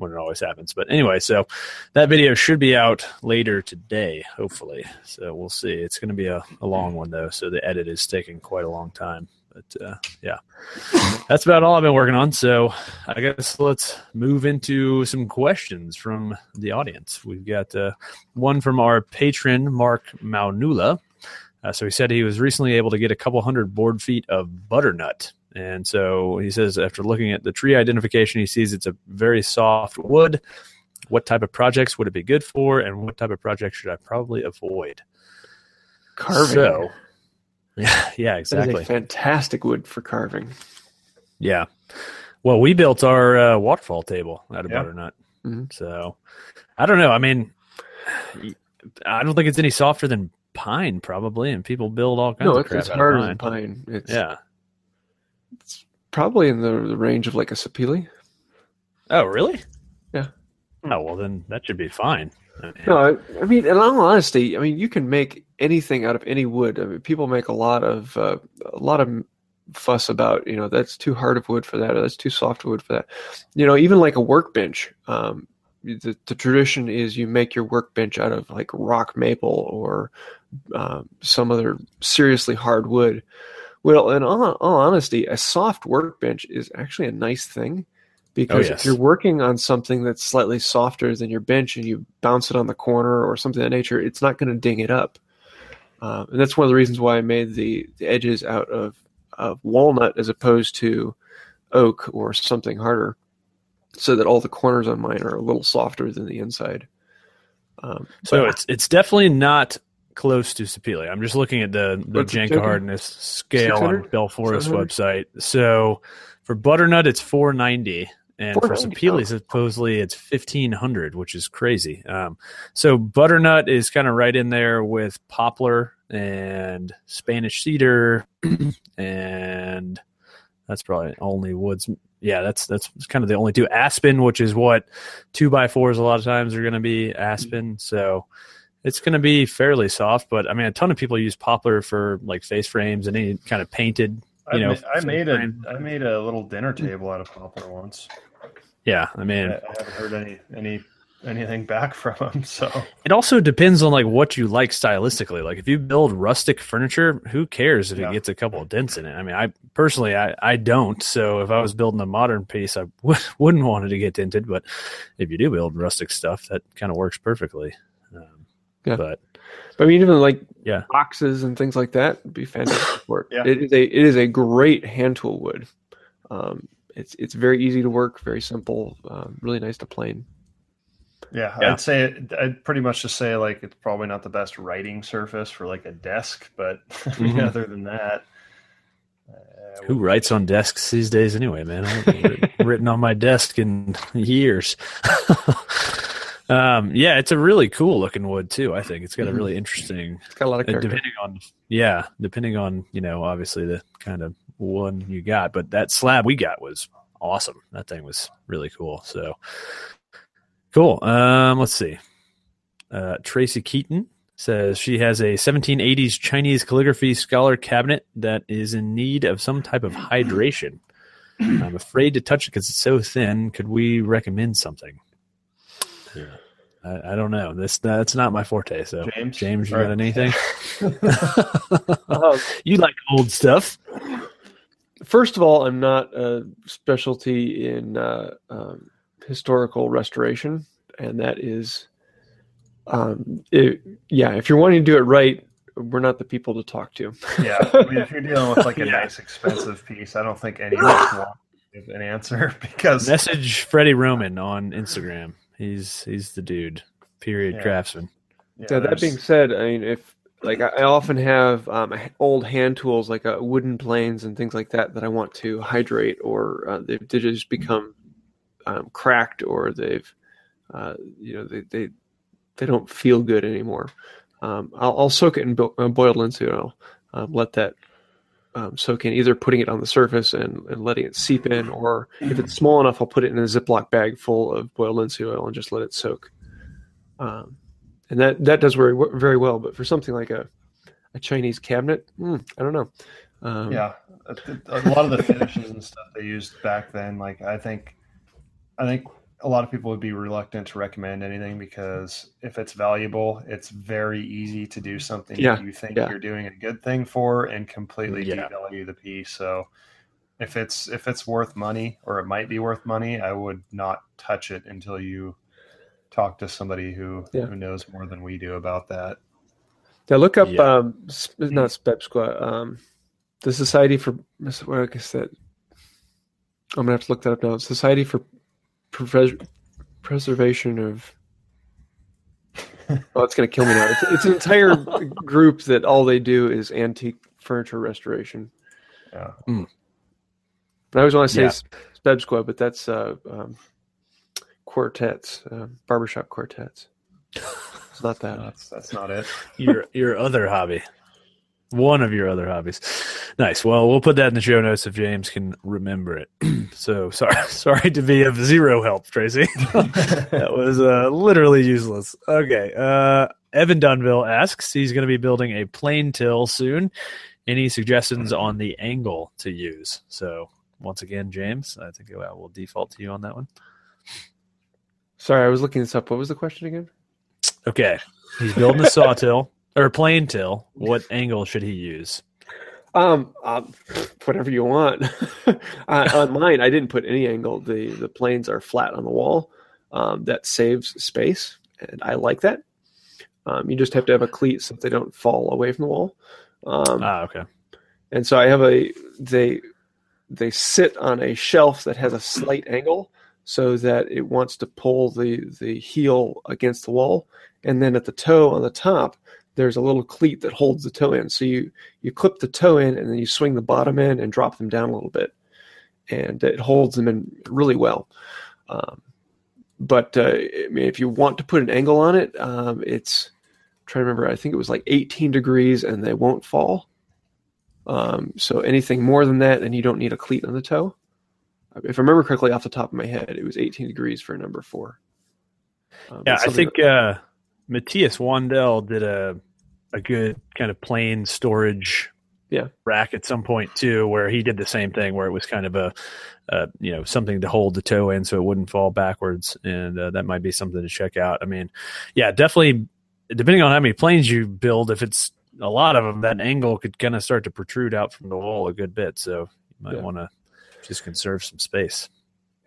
Speaker 1: when it always happens. But anyway, so that video should be out later today, hopefully. So we'll see. It's going to be a, a long one though, so the edit is taking quite a long time. But uh, yeah, that's about all I've been working on. So I guess let's move into some questions from the audience. We've got uh, one from our patron, Mark Maunula. Uh, so he said he was recently able to get a couple hundred board feet of butternut and so he says, after looking at the tree identification, he sees it's a very soft wood. What type of projects would it be good for, and what type of projects should I probably avoid?
Speaker 2: Carving.
Speaker 1: So, yeah, yeah, exactly.
Speaker 2: fantastic wood for carving.
Speaker 1: Yeah. Well, we built our uh, waterfall table out of butternut. Mm-hmm. So, I don't know. I mean, I don't think it's any softer than pine, probably, and people build all kinds no, of crap.
Speaker 2: No, it's harder than pine. It's,
Speaker 1: yeah,
Speaker 2: it's probably in the, the range of like a sapele.
Speaker 1: Oh, really?
Speaker 2: Yeah.
Speaker 1: Oh well, then that should be fine.
Speaker 2: No, I, I, mean, in all honesty, I mean, you can make anything out of any wood. I mean, people make a lot of uh, a lot of fuss about you know that's too hard of wood for that or that's too soft wood for that. You know, even like a workbench. Um, the, the tradition is you make your workbench out of like rock maple or um, some other seriously hard wood. Well, in all, all honesty, a soft workbench is actually a nice thing because oh, yes. if you're working on something that's slightly softer than your bench and you bounce it on the corner or something of that nature, it's not going to ding it up. Uh, and that's one of the reasons why I made the, the edges out of, of walnut as opposed to oak or something harder, so that all the corners on mine are a little softer than the inside.
Speaker 1: Um, so it's it's definitely not close to Sapele. I'm just looking at the the Janka hardness scale on Bell Forest website. So for butternut, it's 490, and for Sapele, supposedly it's 1500, which is crazy. Um, so butternut is kind of right in there with poplar and Spanish cedar, and that's probably only woods. Yeah, that's that's kind of the only two. Aspen, which is what two by fours a lot of times are going to be aspen. So it's going to be fairly soft, but I mean, a ton of people use poplar for like face frames and any kind of painted. You I know,
Speaker 3: I made a I made a little dinner table out of poplar once.
Speaker 1: Yeah, I mean,
Speaker 3: I, I haven't heard any any anything back from them. So
Speaker 1: it also depends on like what you like stylistically. Like if you build rustic furniture, who cares if yeah. it gets a couple of dents in it? I mean, I personally I I don't. So if I was building a modern piece, I w- wouldn't want it to get dented. But if you do build rustic stuff, that kind of works perfectly.
Speaker 2: Yeah.
Speaker 1: But,
Speaker 2: but I mean, even like
Speaker 1: yeah,
Speaker 2: boxes and things like that would be fantastic for it. yeah. It is a it is a great hand tool wood. Um, it's it's very easy to work, very simple, um, really nice to plane.
Speaker 3: Yeah,
Speaker 1: Yeah.
Speaker 3: I'd say I'd pretty much just say like it's probably not the best writing surface for like a desk, but I mean, other than that, uh,
Speaker 1: Who writes on desks these days anyway, man? I haven't written- written on my desk in years. um, yeah, it's a really cool looking wood too. I think it's got a
Speaker 2: Mhm.
Speaker 1: really interesting.
Speaker 2: It's got a lot of
Speaker 1: uh,
Speaker 2: character.
Speaker 1: depending on, yeah, depending on you know, obviously the kind of one you got, but that slab we got was awesome. That thing was really cool. So cool. Um, let's see. Uh, Tracy Keaton says she has a 1780s Chinese calligraphy scholar cabinet that is in need of some type of hydration. I'm afraid to touch it because it's so thin. Could we recommend something? Yeah. I, I don't know. This that's not my forte. So
Speaker 3: James,
Speaker 1: James, you
Speaker 3: Or-
Speaker 1: got anything?
Speaker 2: Uh,
Speaker 1: you like old stuff?
Speaker 2: first of all, I'm not a specialty in uh, um, historical restoration, and that is, um, it, yeah. If you're wanting to do it right, we're not the people to talk to.
Speaker 3: yeah, I mean, if you're dealing with like a
Speaker 1: Yeah.
Speaker 3: nice, expensive piece, I don't think any of us want an answer because
Speaker 1: Message Freddy Roman on Instagram. He's he's the dude. Period.
Speaker 3: Yeah.
Speaker 1: Craftsman.
Speaker 3: yeah,
Speaker 2: Yeah, that being said, I mean, if like I I often have um, old hand tools like uh, wooden planes and things like that that I want to hydrate, or uh, they've they just become um, cracked, or they've uh, you know they, they they don't feel good anymore. Um, I'll, I'll soak it in bo- uh, boiled linseed oil, um, let that um, in, either putting it on the surface and, and letting it seep in, or if it's small enough, I'll put it in a Ziploc bag full of boiled linseed oil and just let it soak. Um, and that that does very very well. But for something like a a Chinese cabinet, mm, I don't know. Um,
Speaker 3: yeah a a lot of the finishes and stuff they used back then like i think i think a lot of people would be reluctant to recommend anything because if it's valuable it's very easy to do something
Speaker 2: Yeah,
Speaker 3: that you think
Speaker 2: yeah.
Speaker 3: you're doing a good thing for and completely
Speaker 1: Yeah.
Speaker 3: devalue the piece so if it's if it's worth money or it might be worth money i would not touch it until you talk to somebody who
Speaker 2: Yeah.
Speaker 3: who knows more than we do about that
Speaker 2: Now look up
Speaker 1: Yeah.
Speaker 2: um, s- not SPEPSQA, um, the Society for what I guess that I'm gonna have to look that up now. Society for Preves- Preservation of. Oh, it's gonna kill me now. It's, it's an entire group that all they do is antique furniture restoration.
Speaker 3: yeah
Speaker 2: But I always want to say
Speaker 1: Yeah.
Speaker 2: s SPEBSQA, but that's uh, um, quartets, uh, barbershop quartets. It's not that.
Speaker 3: that's that's not it
Speaker 1: your your other hobby. One of your other hobbies. Nice. Well, we'll put that in the show notes if James can remember it. so sorry sorry to be of zero help, Tracy. that was uh, literally useless. Okay. Uh, Evan Dunville asks he's going to be building a plane till soon. Any suggestions on the angle to use? So once again, James, I think I will default to you on that one.
Speaker 2: Sorry, I was looking this up. What was the question again?
Speaker 1: Okay. He's building a sawtill or a plane till. What angle should he use?
Speaker 2: Um, um whatever you want. uh, on mine, I didn't put any angle. The the planes are flat on the wall. Um, that saves space, and I like that. Um, you just have to have a cleat so they don't fall away from the wall. Um,
Speaker 1: Ah, okay.
Speaker 2: and so I have a they they sit on a shelf that has a slight angle so that it wants to pull the the heel against the wall, and then at the toe on the top there's a little cleat that holds the toe in. So you you clip the toe in and then you swing the bottom in and drop them down a little bit, and it holds them in really well. Um, but uh, I mean, if you want to put an angle on it, um, it's I'm trying to remember. I think it was like 18 degrees, and they won't fall. Um, so anything more than that, then you don't need a cleat on the toe. If I remember correctly off the top of my head, it was 18 degrees for a number four. Um,
Speaker 1: Yeah, I think uh, Matthias Wandel did a a good kind of plane storage
Speaker 2: Yeah.
Speaker 1: rack at some point too, where he did the same thing, where it was kind of a uh, you know something to hold the toe in so it wouldn't fall backwards, and uh, that might be something to check out. I mean, yeah, definitely. Depending on how many planes you build, if it's a lot of them, that angle could kind of start to protrude out from the wall a good bit. So you might
Speaker 2: Yeah.
Speaker 1: want to just conserve some space.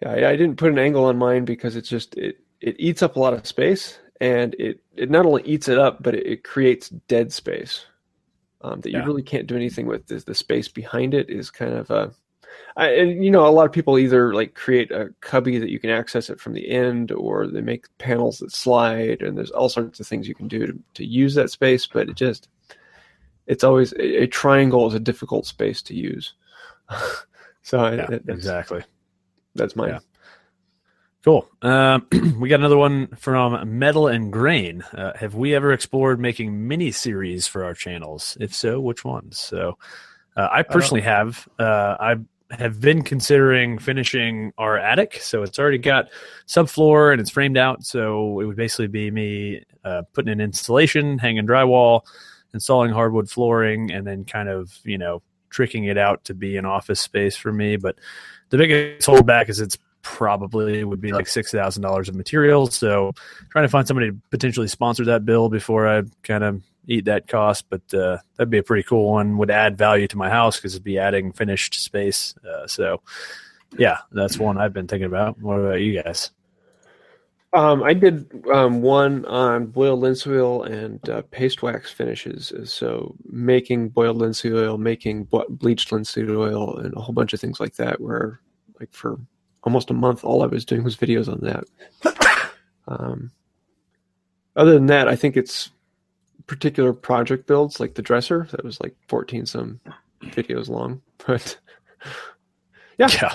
Speaker 2: Yeah, I, I didn't put an angle on mine because it's just it it eats up a lot of space, and it it not only eats it up, but it, it creates dead space um, that
Speaker 1: Yeah.
Speaker 2: you really can't do anything with. The, the space behind it is kind of a I, and you know, a lot of people either like create a cubby that you can access it from the end, or they make panels that slide, and there's all sorts of things you can do to, to use that space. But it just, it's always a, a triangle is a difficult space to use. so
Speaker 1: Yeah,
Speaker 2: that's,
Speaker 1: exactly.
Speaker 2: that's mine.
Speaker 1: Yeah. Cool. Um, we got another one from Metal and Grain. Uh, have we ever explored making mini series for our channels? If so, which ones? So, uh, I personally have. Uh, I have been considering finishing our attic. So it's already got subfloor and it's framed out. So it would basically be me uh, putting in installation, hanging drywall, installing hardwood flooring, and then kind of you know tricking it out to be an office space for me. But the biggest holdback is it's probably would be like six thousand dollars of materials. So trying to find somebody to potentially sponsor that bill before I kind of eat that cost. But uh, that'd be a pretty cool one. Would add value to my house because it'd be adding finished space. Uh, so yeah, that's one I've been thinking about. What about you guys?
Speaker 2: Um, I did um, one on boiled linseed oil and uh, paste wax finishes. So making boiled linseed oil, making bleached linseed oil, and a whole bunch of things like that. Where like for almost a month, all I was doing was videos on that. Um, other than that, I think it's particular project builds like the dresser that was like 14 some videos long. But Yeah.
Speaker 1: yeah.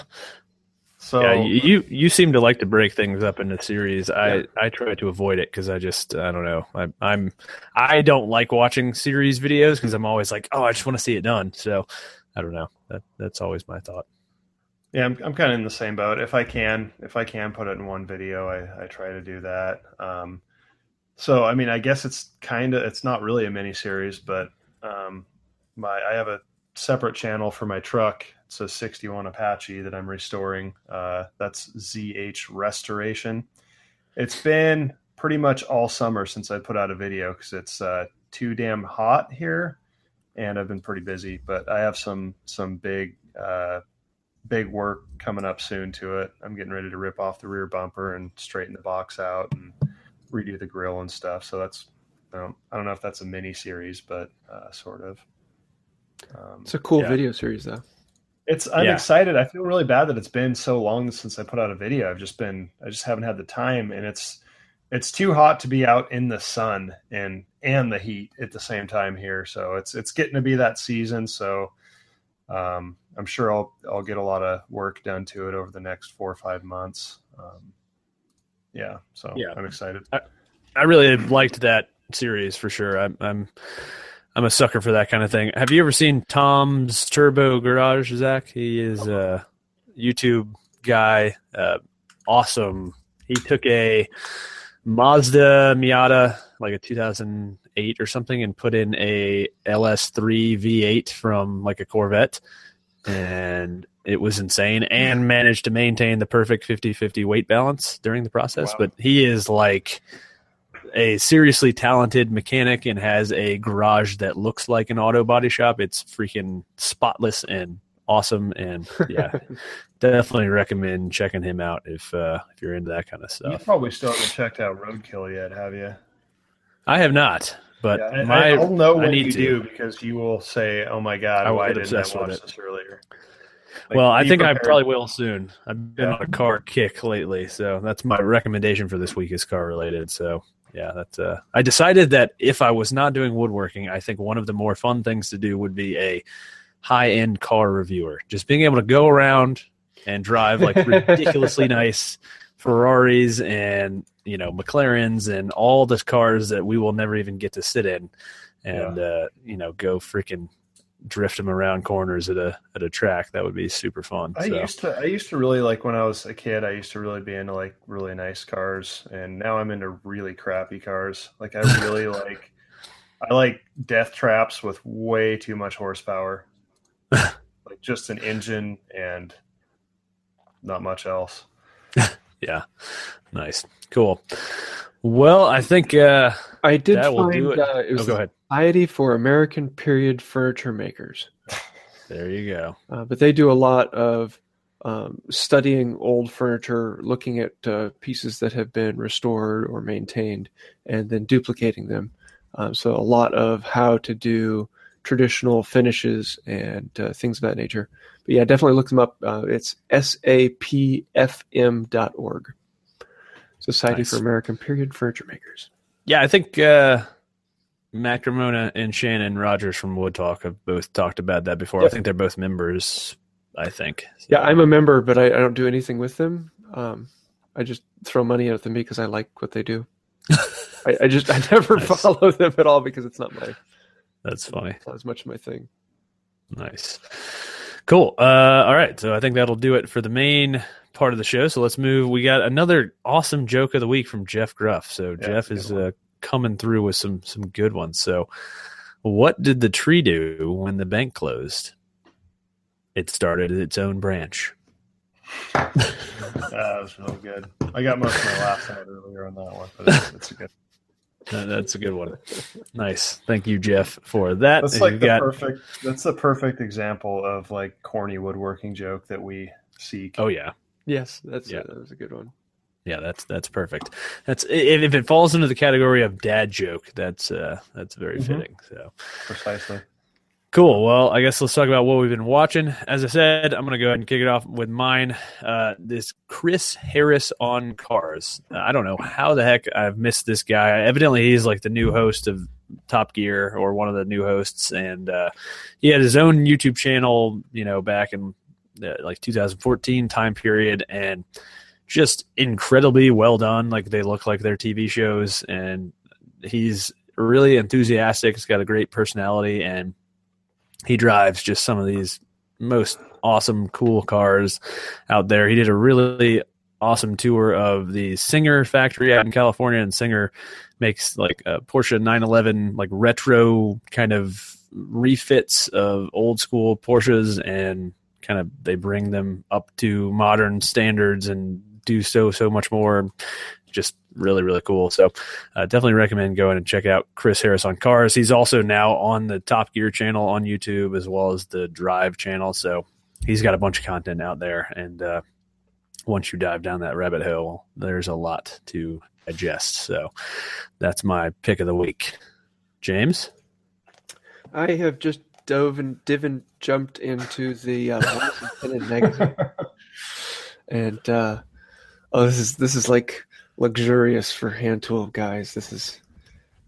Speaker 3: So
Speaker 1: yeah, you you- you seem to like to break things up into series. I I try to avoid it because I just I don't know. I, I'm I don't like watching series videos because I'm always like, oh, I just want to see it done. So I don't know. That that's always my thought.
Speaker 3: Yeah, I'm, I'm kind of in the same boat. If I can, if I can put it in one video, I, I try to do that. Um, so, I mean, I guess it's kind of, it's not really a mini series, but um, my, I have a separate channel for my truck. It's a 61 Apache that I'm restoring. Uh, that's ZH Restoration. It's been pretty much all summer since I put out a video because it's uh, too damn hot here, and I've been pretty busy. But I have some some big uh, big work coming up soon to it. I'm getting ready to rip off the rear bumper and straighten the box out and redo the grill and stuff. So that's um, I don't know if that's a mini series, but uh, sort of. Um,
Speaker 2: it's a cool
Speaker 1: Yeah.
Speaker 2: video series, though.
Speaker 3: it's I'm
Speaker 1: Yeah.
Speaker 3: excited. I feel really bad that it's been so long since I put out a video. I've just been I just haven't had the time and it's it's too hot to be out in the sun and and the heat at the same time here. So it's it's getting to be that season. So um, I'm sure I'll I'll get a lot of work done to it over the next four or five months. Um, yeah, so
Speaker 1: Yeah.
Speaker 3: I'm excited.
Speaker 1: I really liked that series for sure. I'm I'm I'm a sucker for that kind of thing. Have you ever seen Tom's Turbo Garage, Zach? He is a YouTube guy. Uh, awesome. He took a Mazda Miata, like a 2008 or something, and put in a LS3 V8 from like a Corvette, and it was insane. And managed to maintain the perfect 50-50 weight balance during the process.
Speaker 3: Wow.
Speaker 1: But he is like a seriously talented mechanic and has a garage that looks like an auto body shop. It's freaking spotless and awesome. And yeah, definitely recommend checking him out if uh, if you're into that kind of stuff.
Speaker 3: You probably still haven't checked out Roadkill yet, have you?
Speaker 1: I have not, but
Speaker 3: Yeah, I,
Speaker 1: my
Speaker 3: I'll know
Speaker 1: I
Speaker 3: when
Speaker 1: need
Speaker 3: you
Speaker 1: to.
Speaker 3: do because you will say, "Oh my god,
Speaker 1: I
Speaker 3: why didn't I watch this earlier?" Like,
Speaker 1: well, I think I probably will soon. I've been
Speaker 3: Yeah.
Speaker 1: on a car kick lately, so that's my recommendation for this week is car related. So yeah, that's uh, I decided that if I was not doing woodworking, I think one of the more fun things to do would be a high end car reviewer. Just being able to go around and drive like ridiculously nice Ferraris and you know McLarens and all the cars that we will never even get to sit in, and uh, you know go freaking drift them around corners at a at a track. That would be super fun.
Speaker 3: I
Speaker 1: so.
Speaker 3: used to I used to really like when I was a kid. I used to really be into like really nice cars, and now I'm into really crappy cars. Like I really like I like death traps with way too much horsepower, like just an engine and not much else.
Speaker 1: Yeah. Nice. Cool. Well, I think uh
Speaker 2: I did
Speaker 1: That will
Speaker 2: find
Speaker 1: do it.
Speaker 2: Uh, it
Speaker 1: oh,
Speaker 2: was
Speaker 1: go
Speaker 2: the
Speaker 1: ahead.
Speaker 2: Society for American Period Furniture Makers.
Speaker 1: There you go.
Speaker 2: Uh, but they do a lot of um, studying old furniture, looking at uh, pieces that have been restored or maintained, and then duplicating them. Um, so a lot of how to do traditional finishes and uh, things of that nature. But yeah, definitely look them up. Uh, it's sapfm.org, Society
Speaker 1: Nice.
Speaker 2: for American Period Furniture Makers.
Speaker 1: Yeah, I think uh, Matt Cremona and Shannon Rogers from Wood Talk have both talked about that before. I think they're both members. I think. So-
Speaker 2: Yeah, I'm a member, but I, I don't do anything with them. Um, I just throw money at them because I like what they do. I, I just I never
Speaker 1: Nice.
Speaker 2: follow them at all because it's not my
Speaker 1: that's funny.
Speaker 2: it's not as much my thing.
Speaker 1: Nice. Cool. Uh, all right. So I think that'll do it for the main part of the show. So let's move. We got another awesome joke of the week from Jeff Gruff. So
Speaker 3: Yeah,
Speaker 1: Jeff is uh, coming through with some some good ones. So, what did the tree do when the bank closed? It started its own branch.
Speaker 3: That was really good. I got most of my laughs out earlier on that one, but it's, it's a good.
Speaker 1: That's a good one. Nice. Thank you, Jeff, for that.
Speaker 3: That's
Speaker 1: And
Speaker 3: like the
Speaker 1: got-
Speaker 3: perfect. That's the perfect example of like corny woodworking joke that we seek.
Speaker 1: Oh yeah.
Speaker 2: Yes, that's
Speaker 1: Yeah.
Speaker 2: that was a good one.
Speaker 1: Yeah, that's that's perfect. That's if, if it falls into the category of dad joke, that's uh that's very
Speaker 3: Mhm.
Speaker 1: fitting. So
Speaker 3: precisely.
Speaker 1: Cool. Well, I guess let's talk about what we've been watching. As I said, I'm gonna go ahead and kick it off with mine. Uh, this Chris Harris on Cars. Uh, I don't know how the heck I've missed this guy. Evidently, he's like the new host of Top Gear or one of the new hosts, and uh, he had his own YouTube channel. You know, back in uh, like 2014 time period, and just incredibly well done. Like they look like they're TV shows, and he's really enthusiastic. He's got a great personality, and he drives just some of these most awesome, cool cars out there. He did a really awesome tour of the Singer factory out in California, and Singer makes like a Porsche 911 like retro kind of refits of old school Porsches and kind of they bring them up to modern standards and do so so much more just really really cool. So uh, definitely recommend going and check out chris harris on cars. He's also now on the top gear channel on youtube as well as the drive channel. So he's got a bunch of content out there. And uh, once you dive down that rabbit hole there's a lot to digest. So that's my pick of the week. James?
Speaker 2: I have just dove and divin jumped into the uh, Morrison magazine, and uh, oh, this is this is like luxurious for hand tool guys. This is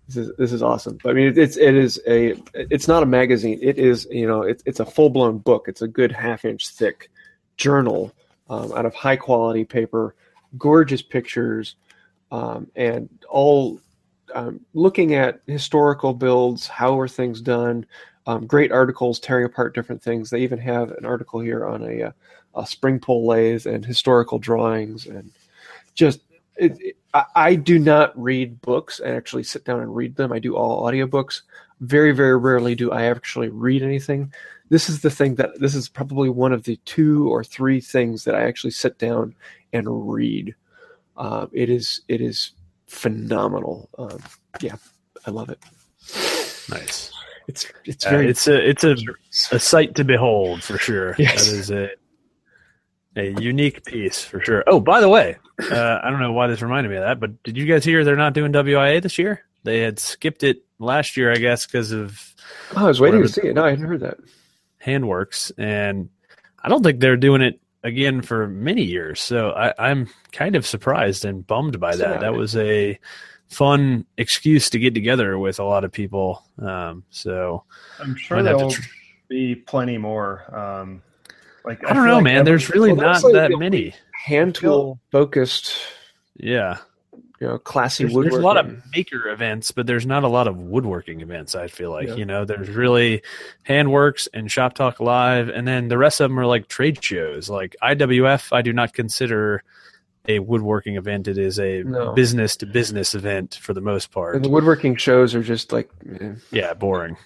Speaker 2: this is this is awesome. I mean, it's it is a it's not a magazine. It is you know it's it's a full blown book. It's a good half inch thick journal um, out of high quality paper, gorgeous pictures, um, and all um, looking at historical builds, how were things done, um, great articles tearing apart different things. They even have an article here on a, uh, a spring pole lathe and historical drawings, and just it, it- I, I do not read books and actually sit down and read them. I do all audiobooks. Very, very rarely do I actually read anything. This is the thing that this is probably one of the two or three things that I actually sit down and read. Uh, it is it is phenomenal. Um, yeah, I love it.
Speaker 1: nice
Speaker 2: It's it's
Speaker 1: Uh,
Speaker 2: very
Speaker 1: it's a it's a a sight to behold for sure.
Speaker 2: Yes.
Speaker 1: That is a a unique piece for sure. Oh, by the way, uh, I don't know why this reminded me of that, but did you guys hear they're not doing WIA this year? They had skipped it last year, I guess, because of
Speaker 2: Oh, I was waiting to see it. No, I hadn't heard that.
Speaker 1: Handworks, and I don't think they're doing it again for many years. So I, I'm kind of surprised and bummed by that.
Speaker 2: Sad.
Speaker 1: That was a fun excuse to get together with a lot of people. Um, so
Speaker 3: I'm sure
Speaker 1: Might have to
Speaker 3: there'll
Speaker 1: tr-
Speaker 3: be plenty more. Um, like
Speaker 1: I don't know,
Speaker 3: like
Speaker 1: man.
Speaker 3: every-
Speaker 1: There's really
Speaker 2: well,
Speaker 1: not
Speaker 2: like
Speaker 1: that many.
Speaker 2: Hand tool focused,
Speaker 1: Yeah.
Speaker 2: you know, classy
Speaker 1: there's,
Speaker 2: woodworking.
Speaker 1: there's a lot of maker events, but there's not a lot of woodworking events. I feel like
Speaker 2: Yeah.
Speaker 1: you know, there's really Handworks and Shop Talk Live, and then the rest of them are like trade shows. Like IWF, I do not consider a woodworking event. It is a business to business event for the most part.
Speaker 2: and the woodworking shows are just like eh,
Speaker 1: yeah, boring.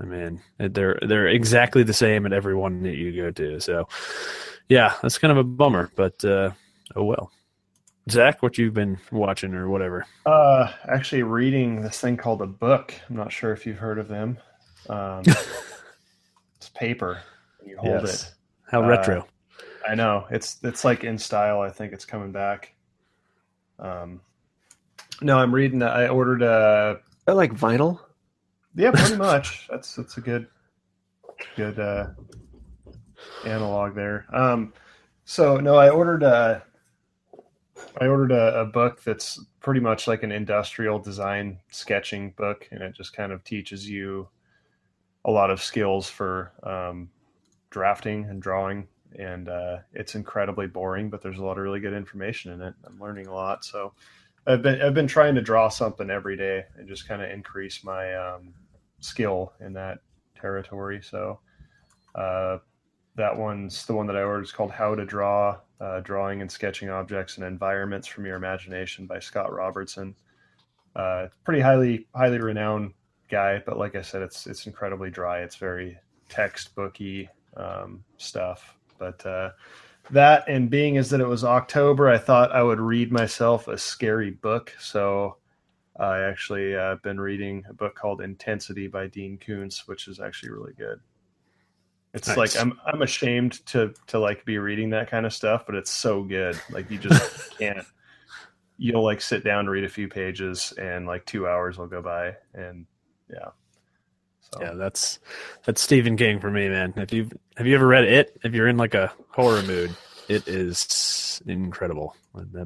Speaker 1: I mean, they're they're exactly the same at every one that you go to. So, yeah, that's kind of a bummer, but uh, oh well. Zach, what you've been watching or whatever?
Speaker 3: Uh, actually, reading this thing called a book. I'm not sure if you've heard of them. Um, it's paper. You hold
Speaker 1: Yes.
Speaker 3: it.
Speaker 1: How
Speaker 3: Uh,
Speaker 1: retro?
Speaker 3: I know it's it's like in style. I think it's coming back. Um, no, I'm reading. I ordered a.
Speaker 2: I like vinyl.
Speaker 3: Yeah, pretty much. That's that's a good good uh, analog there. Um, so no, I ordered a I ordered a, a book that's pretty much like an industrial design sketching book, and it just kind of teaches you a lot of skills for um, drafting and drawing. And uh, it's incredibly boring, but there's a lot of really good information in it. I'm learning a lot, so I've been I've been trying to draw something every day and just kind of increase my um, skill in that territory. So uh, that one's the one that I ordered. It's called How to Draw: uh, Drawing and Sketching Objects and Environments from Your Imagination by Scott Robertson. Uh, pretty highly highly renowned guy, but like I said, it's it's incredibly dry. It's very textbooky um, stuff. But uh, that and being is that it was October, I thought I would read myself a scary book. So I actually uh, been reading a book called Intensity by Dean Koontz, which is actually really good. It's nice. like I'm I'm ashamed to to like be reading that kind of stuff, but it's so good. Like you just can't. You'll like sit down, read a few pages, and like two hours will go by, and yeah.
Speaker 1: So. Yeah, that's that's Stephen King for me, man. If you have you ever read it, if you're in like a horror mood, it is incredible.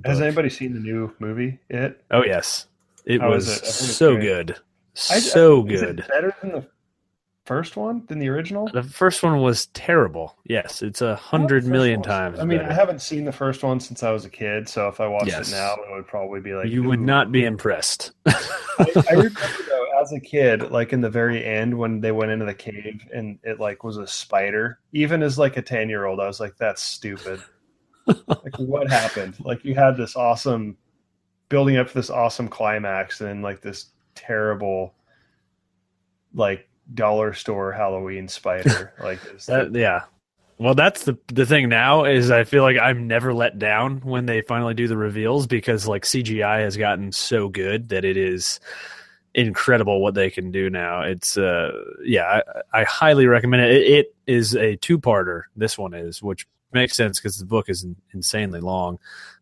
Speaker 3: Has anybody seen the new movie? It?
Speaker 1: Oh yes, it How was it? so good, so I, good.
Speaker 3: better than the first one than the original?
Speaker 1: The first one was terrible. Yes, it's a hundred million one? times.
Speaker 3: I mean, better. I haven't seen the first one since I was a kid, so if I watched yes. it now, it would probably be like
Speaker 1: you would not be impressed.
Speaker 3: I, I, remember though, as a kid, like in the very end when they went into the cave and it like was a spider. Even as like a ten year old, I was like, "That's stupid." like, what happened? Like, you had this awesome building up to this awesome climax, and then like this terrible, like dollar store Halloween spider. like
Speaker 1: that, yeah. Well, that's the the thing now is I feel like I'm never let down when they finally do the reveals because like CGI has gotten so good that it is incredible what they can do now. It's uh yeah, I, I highly recommend it. it. It is a two parter. This one is, which makes sense because the book is insanely long,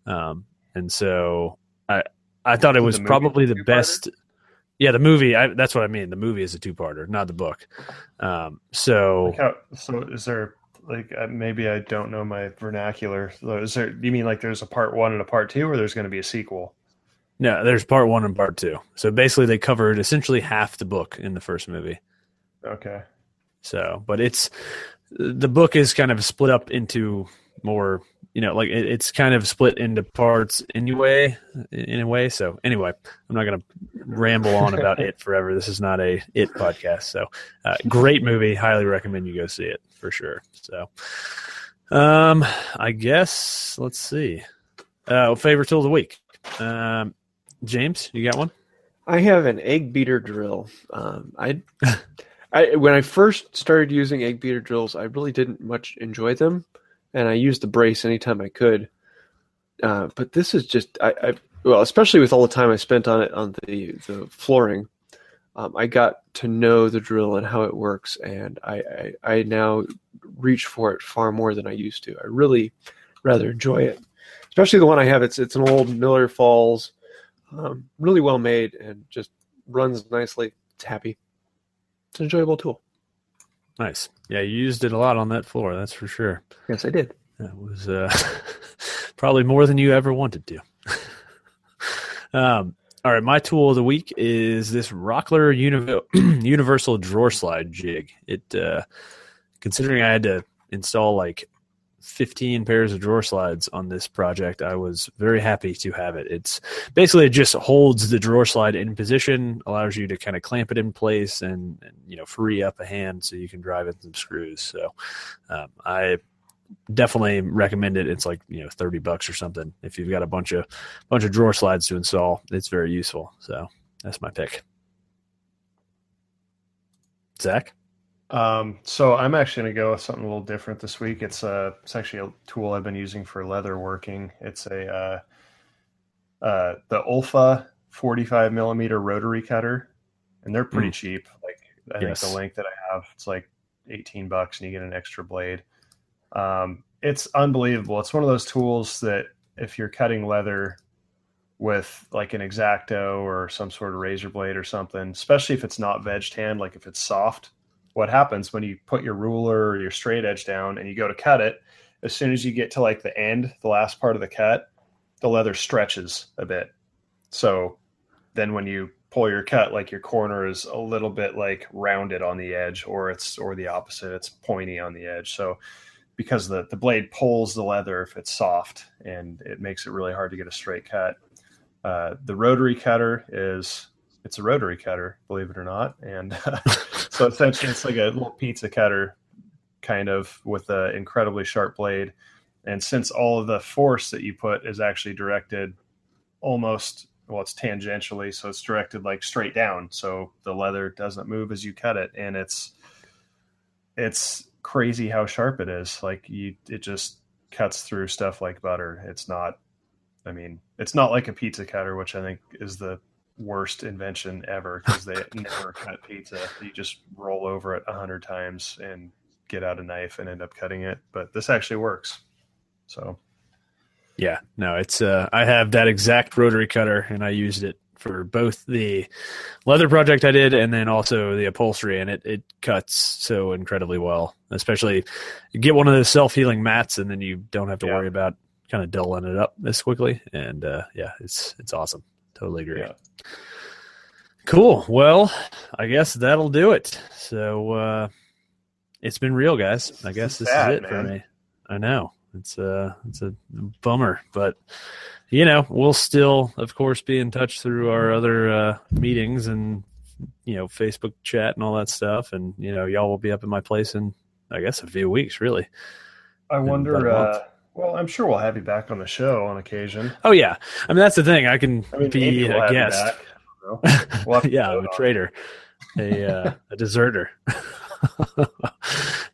Speaker 1: um, and so I I thought it was probably the best. Yeah, the movie. I, that's what I mean. The movie is a two-parter, not the book. Um, so,
Speaker 3: like how, so is there like uh, maybe I don't know my vernacular. Is there? You mean like there's a part one and a part two, or there's going to be a sequel?
Speaker 1: No, there's part one and part two. So basically, they covered essentially half the book in the first movie.
Speaker 3: Okay.
Speaker 1: So, but it's the book is kind of split up into more you know, like it, it's kind of split into parts anyway, in a way. So anyway, I'm not going to ramble on about it forever. This is not a it podcast. So uh, great movie. Highly recommend you go see it for sure. So, um, I guess let's see. Uh, favorite tool of the week. Um, James, you got one?
Speaker 2: I have an egg beater drill. Um, I, I when I first started using egg beater drills, I really didn't much enjoy them and I used the brace anytime I could. Uh, but this is just I, I, well, especially with all the time I spent on it on the the flooring. Um, I got to know the drill and how it works, and I, I, I now reach for it far more than I used to. I really rather enjoy it, especially the one I have. It's it's an old Miller Falls, um, really well made, and just runs nicely. It's happy. It's an enjoyable tool.
Speaker 1: Nice. Yeah, you used it a lot on that floor. That's for sure.
Speaker 2: Yes, I did.
Speaker 1: That was uh, probably more than you ever wanted to. um, all right, my tool of the week is this Rockler Universal Drawer Slide jig. It, uh, considering I had to install like 15 pairs of drawer slides on this project. I was very happy to have it. It's basically it just holds the drawer slide in position, allows you to kind of clamp it in place and, and you know free up a hand so you can drive in some screws. So um, I definitely recommend it. It's like you know 30 bucks or something if you've got a bunch of bunch of drawer slides to install. It's very useful. So that's my pick. Zach.
Speaker 3: Um, so I'm actually going to go with something a little different this week. It's a, uh, it's actually a tool I've been using for leather working. It's a, uh, uh, the Olfa 45 millimeter rotary cutter, and they're pretty mm. cheap. Like I yes. think the length that I have, it's like 18 bucks and you get an extra blade. Um, it's unbelievable. It's one of those tools that if you're cutting leather, with like an exacto or some sort of razor blade or something, especially if it's not veg tanned, like if it's soft. What happens when you put your ruler or your straight edge down and you go to cut it, as soon as you get to like the end, the last part of the cut, the leather stretches a bit. So then when you pull your cut, like your corner is a little bit like rounded on the edge, or it's or the opposite, it's pointy on the edge. So because the, the blade pulls the leather if it's soft and it makes it really hard to get a straight cut. Uh, the rotary cutter is it's a rotary cutter, believe it or not, and uh, so essentially it's like a little pizza cutter, kind of with an incredibly sharp blade. And since all of the force that you put is actually directed almost well, it's tangentially, so it's directed like straight down, so the leather doesn't move as you cut it, and it's it's crazy how sharp it is. Like you, it just cuts through stuff like butter. It's not. I mean, it's not like a pizza cutter, which I think is the worst invention ever because they never cut pizza. You just roll over it a hundred times and get out a knife and end up cutting it. But this actually works. So,
Speaker 1: yeah, no, it's uh, I have that exact rotary cutter and I used it for both the leather project I did and then also the upholstery, and it, it cuts so incredibly well. Especially get one of those self healing mats, and then you don't have to yeah. worry about kind of dulling it up this quickly. And uh, yeah, it's it's awesome. Totally agree. Yeah. Cool. Well, I guess that'll do it. So uh, it's been real, guys. I guess this sad, is it man. for me. I know it's a uh, it's a bummer, but you know, we'll still, of course, be in touch through our other uh, meetings and you know Facebook chat and all that stuff. And you know, y'all will be up in my place in, I guess, a few weeks, really.
Speaker 3: I wonder. Uh, well, I'm sure we'll have you back on the show on occasion.
Speaker 1: Oh yeah, I mean that's the thing. I can I mean, be a guest. We'll yeah, I'm a traitor, a uh, a deserter.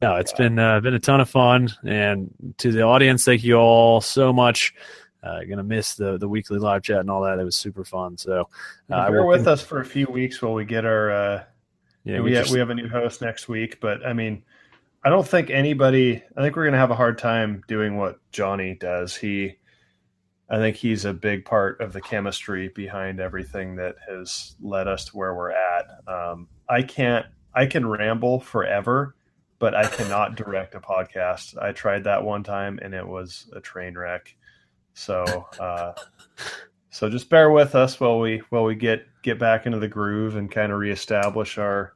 Speaker 1: no, it's been uh, been a ton of fun, and to the audience, thank you all so much. Uh, gonna miss the the weekly live chat and all that. It was super fun. So
Speaker 3: uh, bear with us for a few weeks while we get our. Uh, yeah, we have, we have a new host next week, but I mean, I don't think anybody. I think we're gonna have a hard time doing what Johnny does. He, I think he's a big part of the chemistry behind everything that has led us to where we're at. Um, I can't. I can ramble forever, but I cannot direct a podcast. I tried that one time and it was a train wreck. So, uh, so just bear with us while we while we get get back into the groove and kind of reestablish our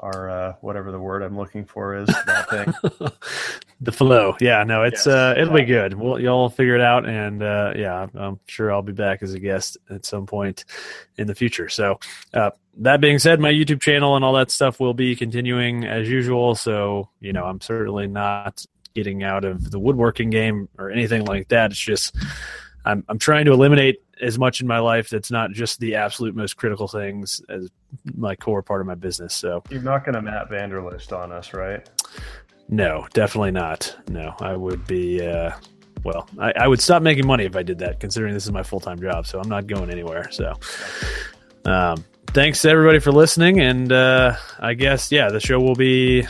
Speaker 3: our uh, whatever the word I'm looking for is that thing.
Speaker 1: the flow, yeah, no, it's yes. uh, it'll be good. We'll y'all figure it out, and uh, yeah, I'm sure I'll be back as a guest at some point in the future. So, uh, that being said, my YouTube channel and all that stuff will be continuing as usual. So, you know, I'm certainly not getting out of the woodworking game or anything like that. It's just I'm I'm trying to eliminate as much in my life that's not just the absolute most critical things as my core part of my business. So
Speaker 3: you're not going to Matt Vanderlist on us, right?
Speaker 1: No, definitely not. No, I would be. Uh, well, I, I would stop making money if I did that, considering this is my full time job. So I'm not going anywhere. So, um, thanks to everybody for listening, and uh, I guess yeah, the show will be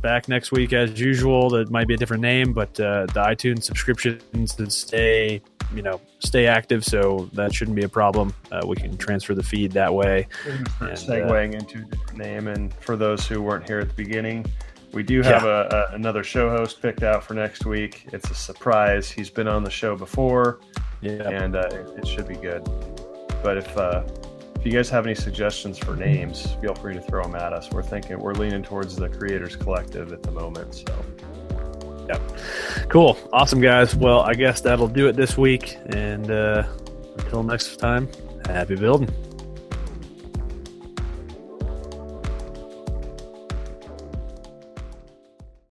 Speaker 1: back next week as usual. That might be a different name, but uh, the iTunes subscriptions that stay, you know, stay active, so that shouldn't be a problem. Uh, we can transfer the feed that way.
Speaker 3: And, segueing uh, into a different name, and for those who weren't here at the beginning, we do have yeah. a, a, another show host picked out for next week. It's a surprise. He's been on the show before, yeah. and uh, it, it, should be good. But if uh, if you guys have any suggestions for names, feel free to throw them at us. We're thinking we're leaning towards the Creators Collective at the moment. So,
Speaker 1: yeah, cool, awesome guys. Well, I guess that'll do it this week, and uh, until next time, happy building.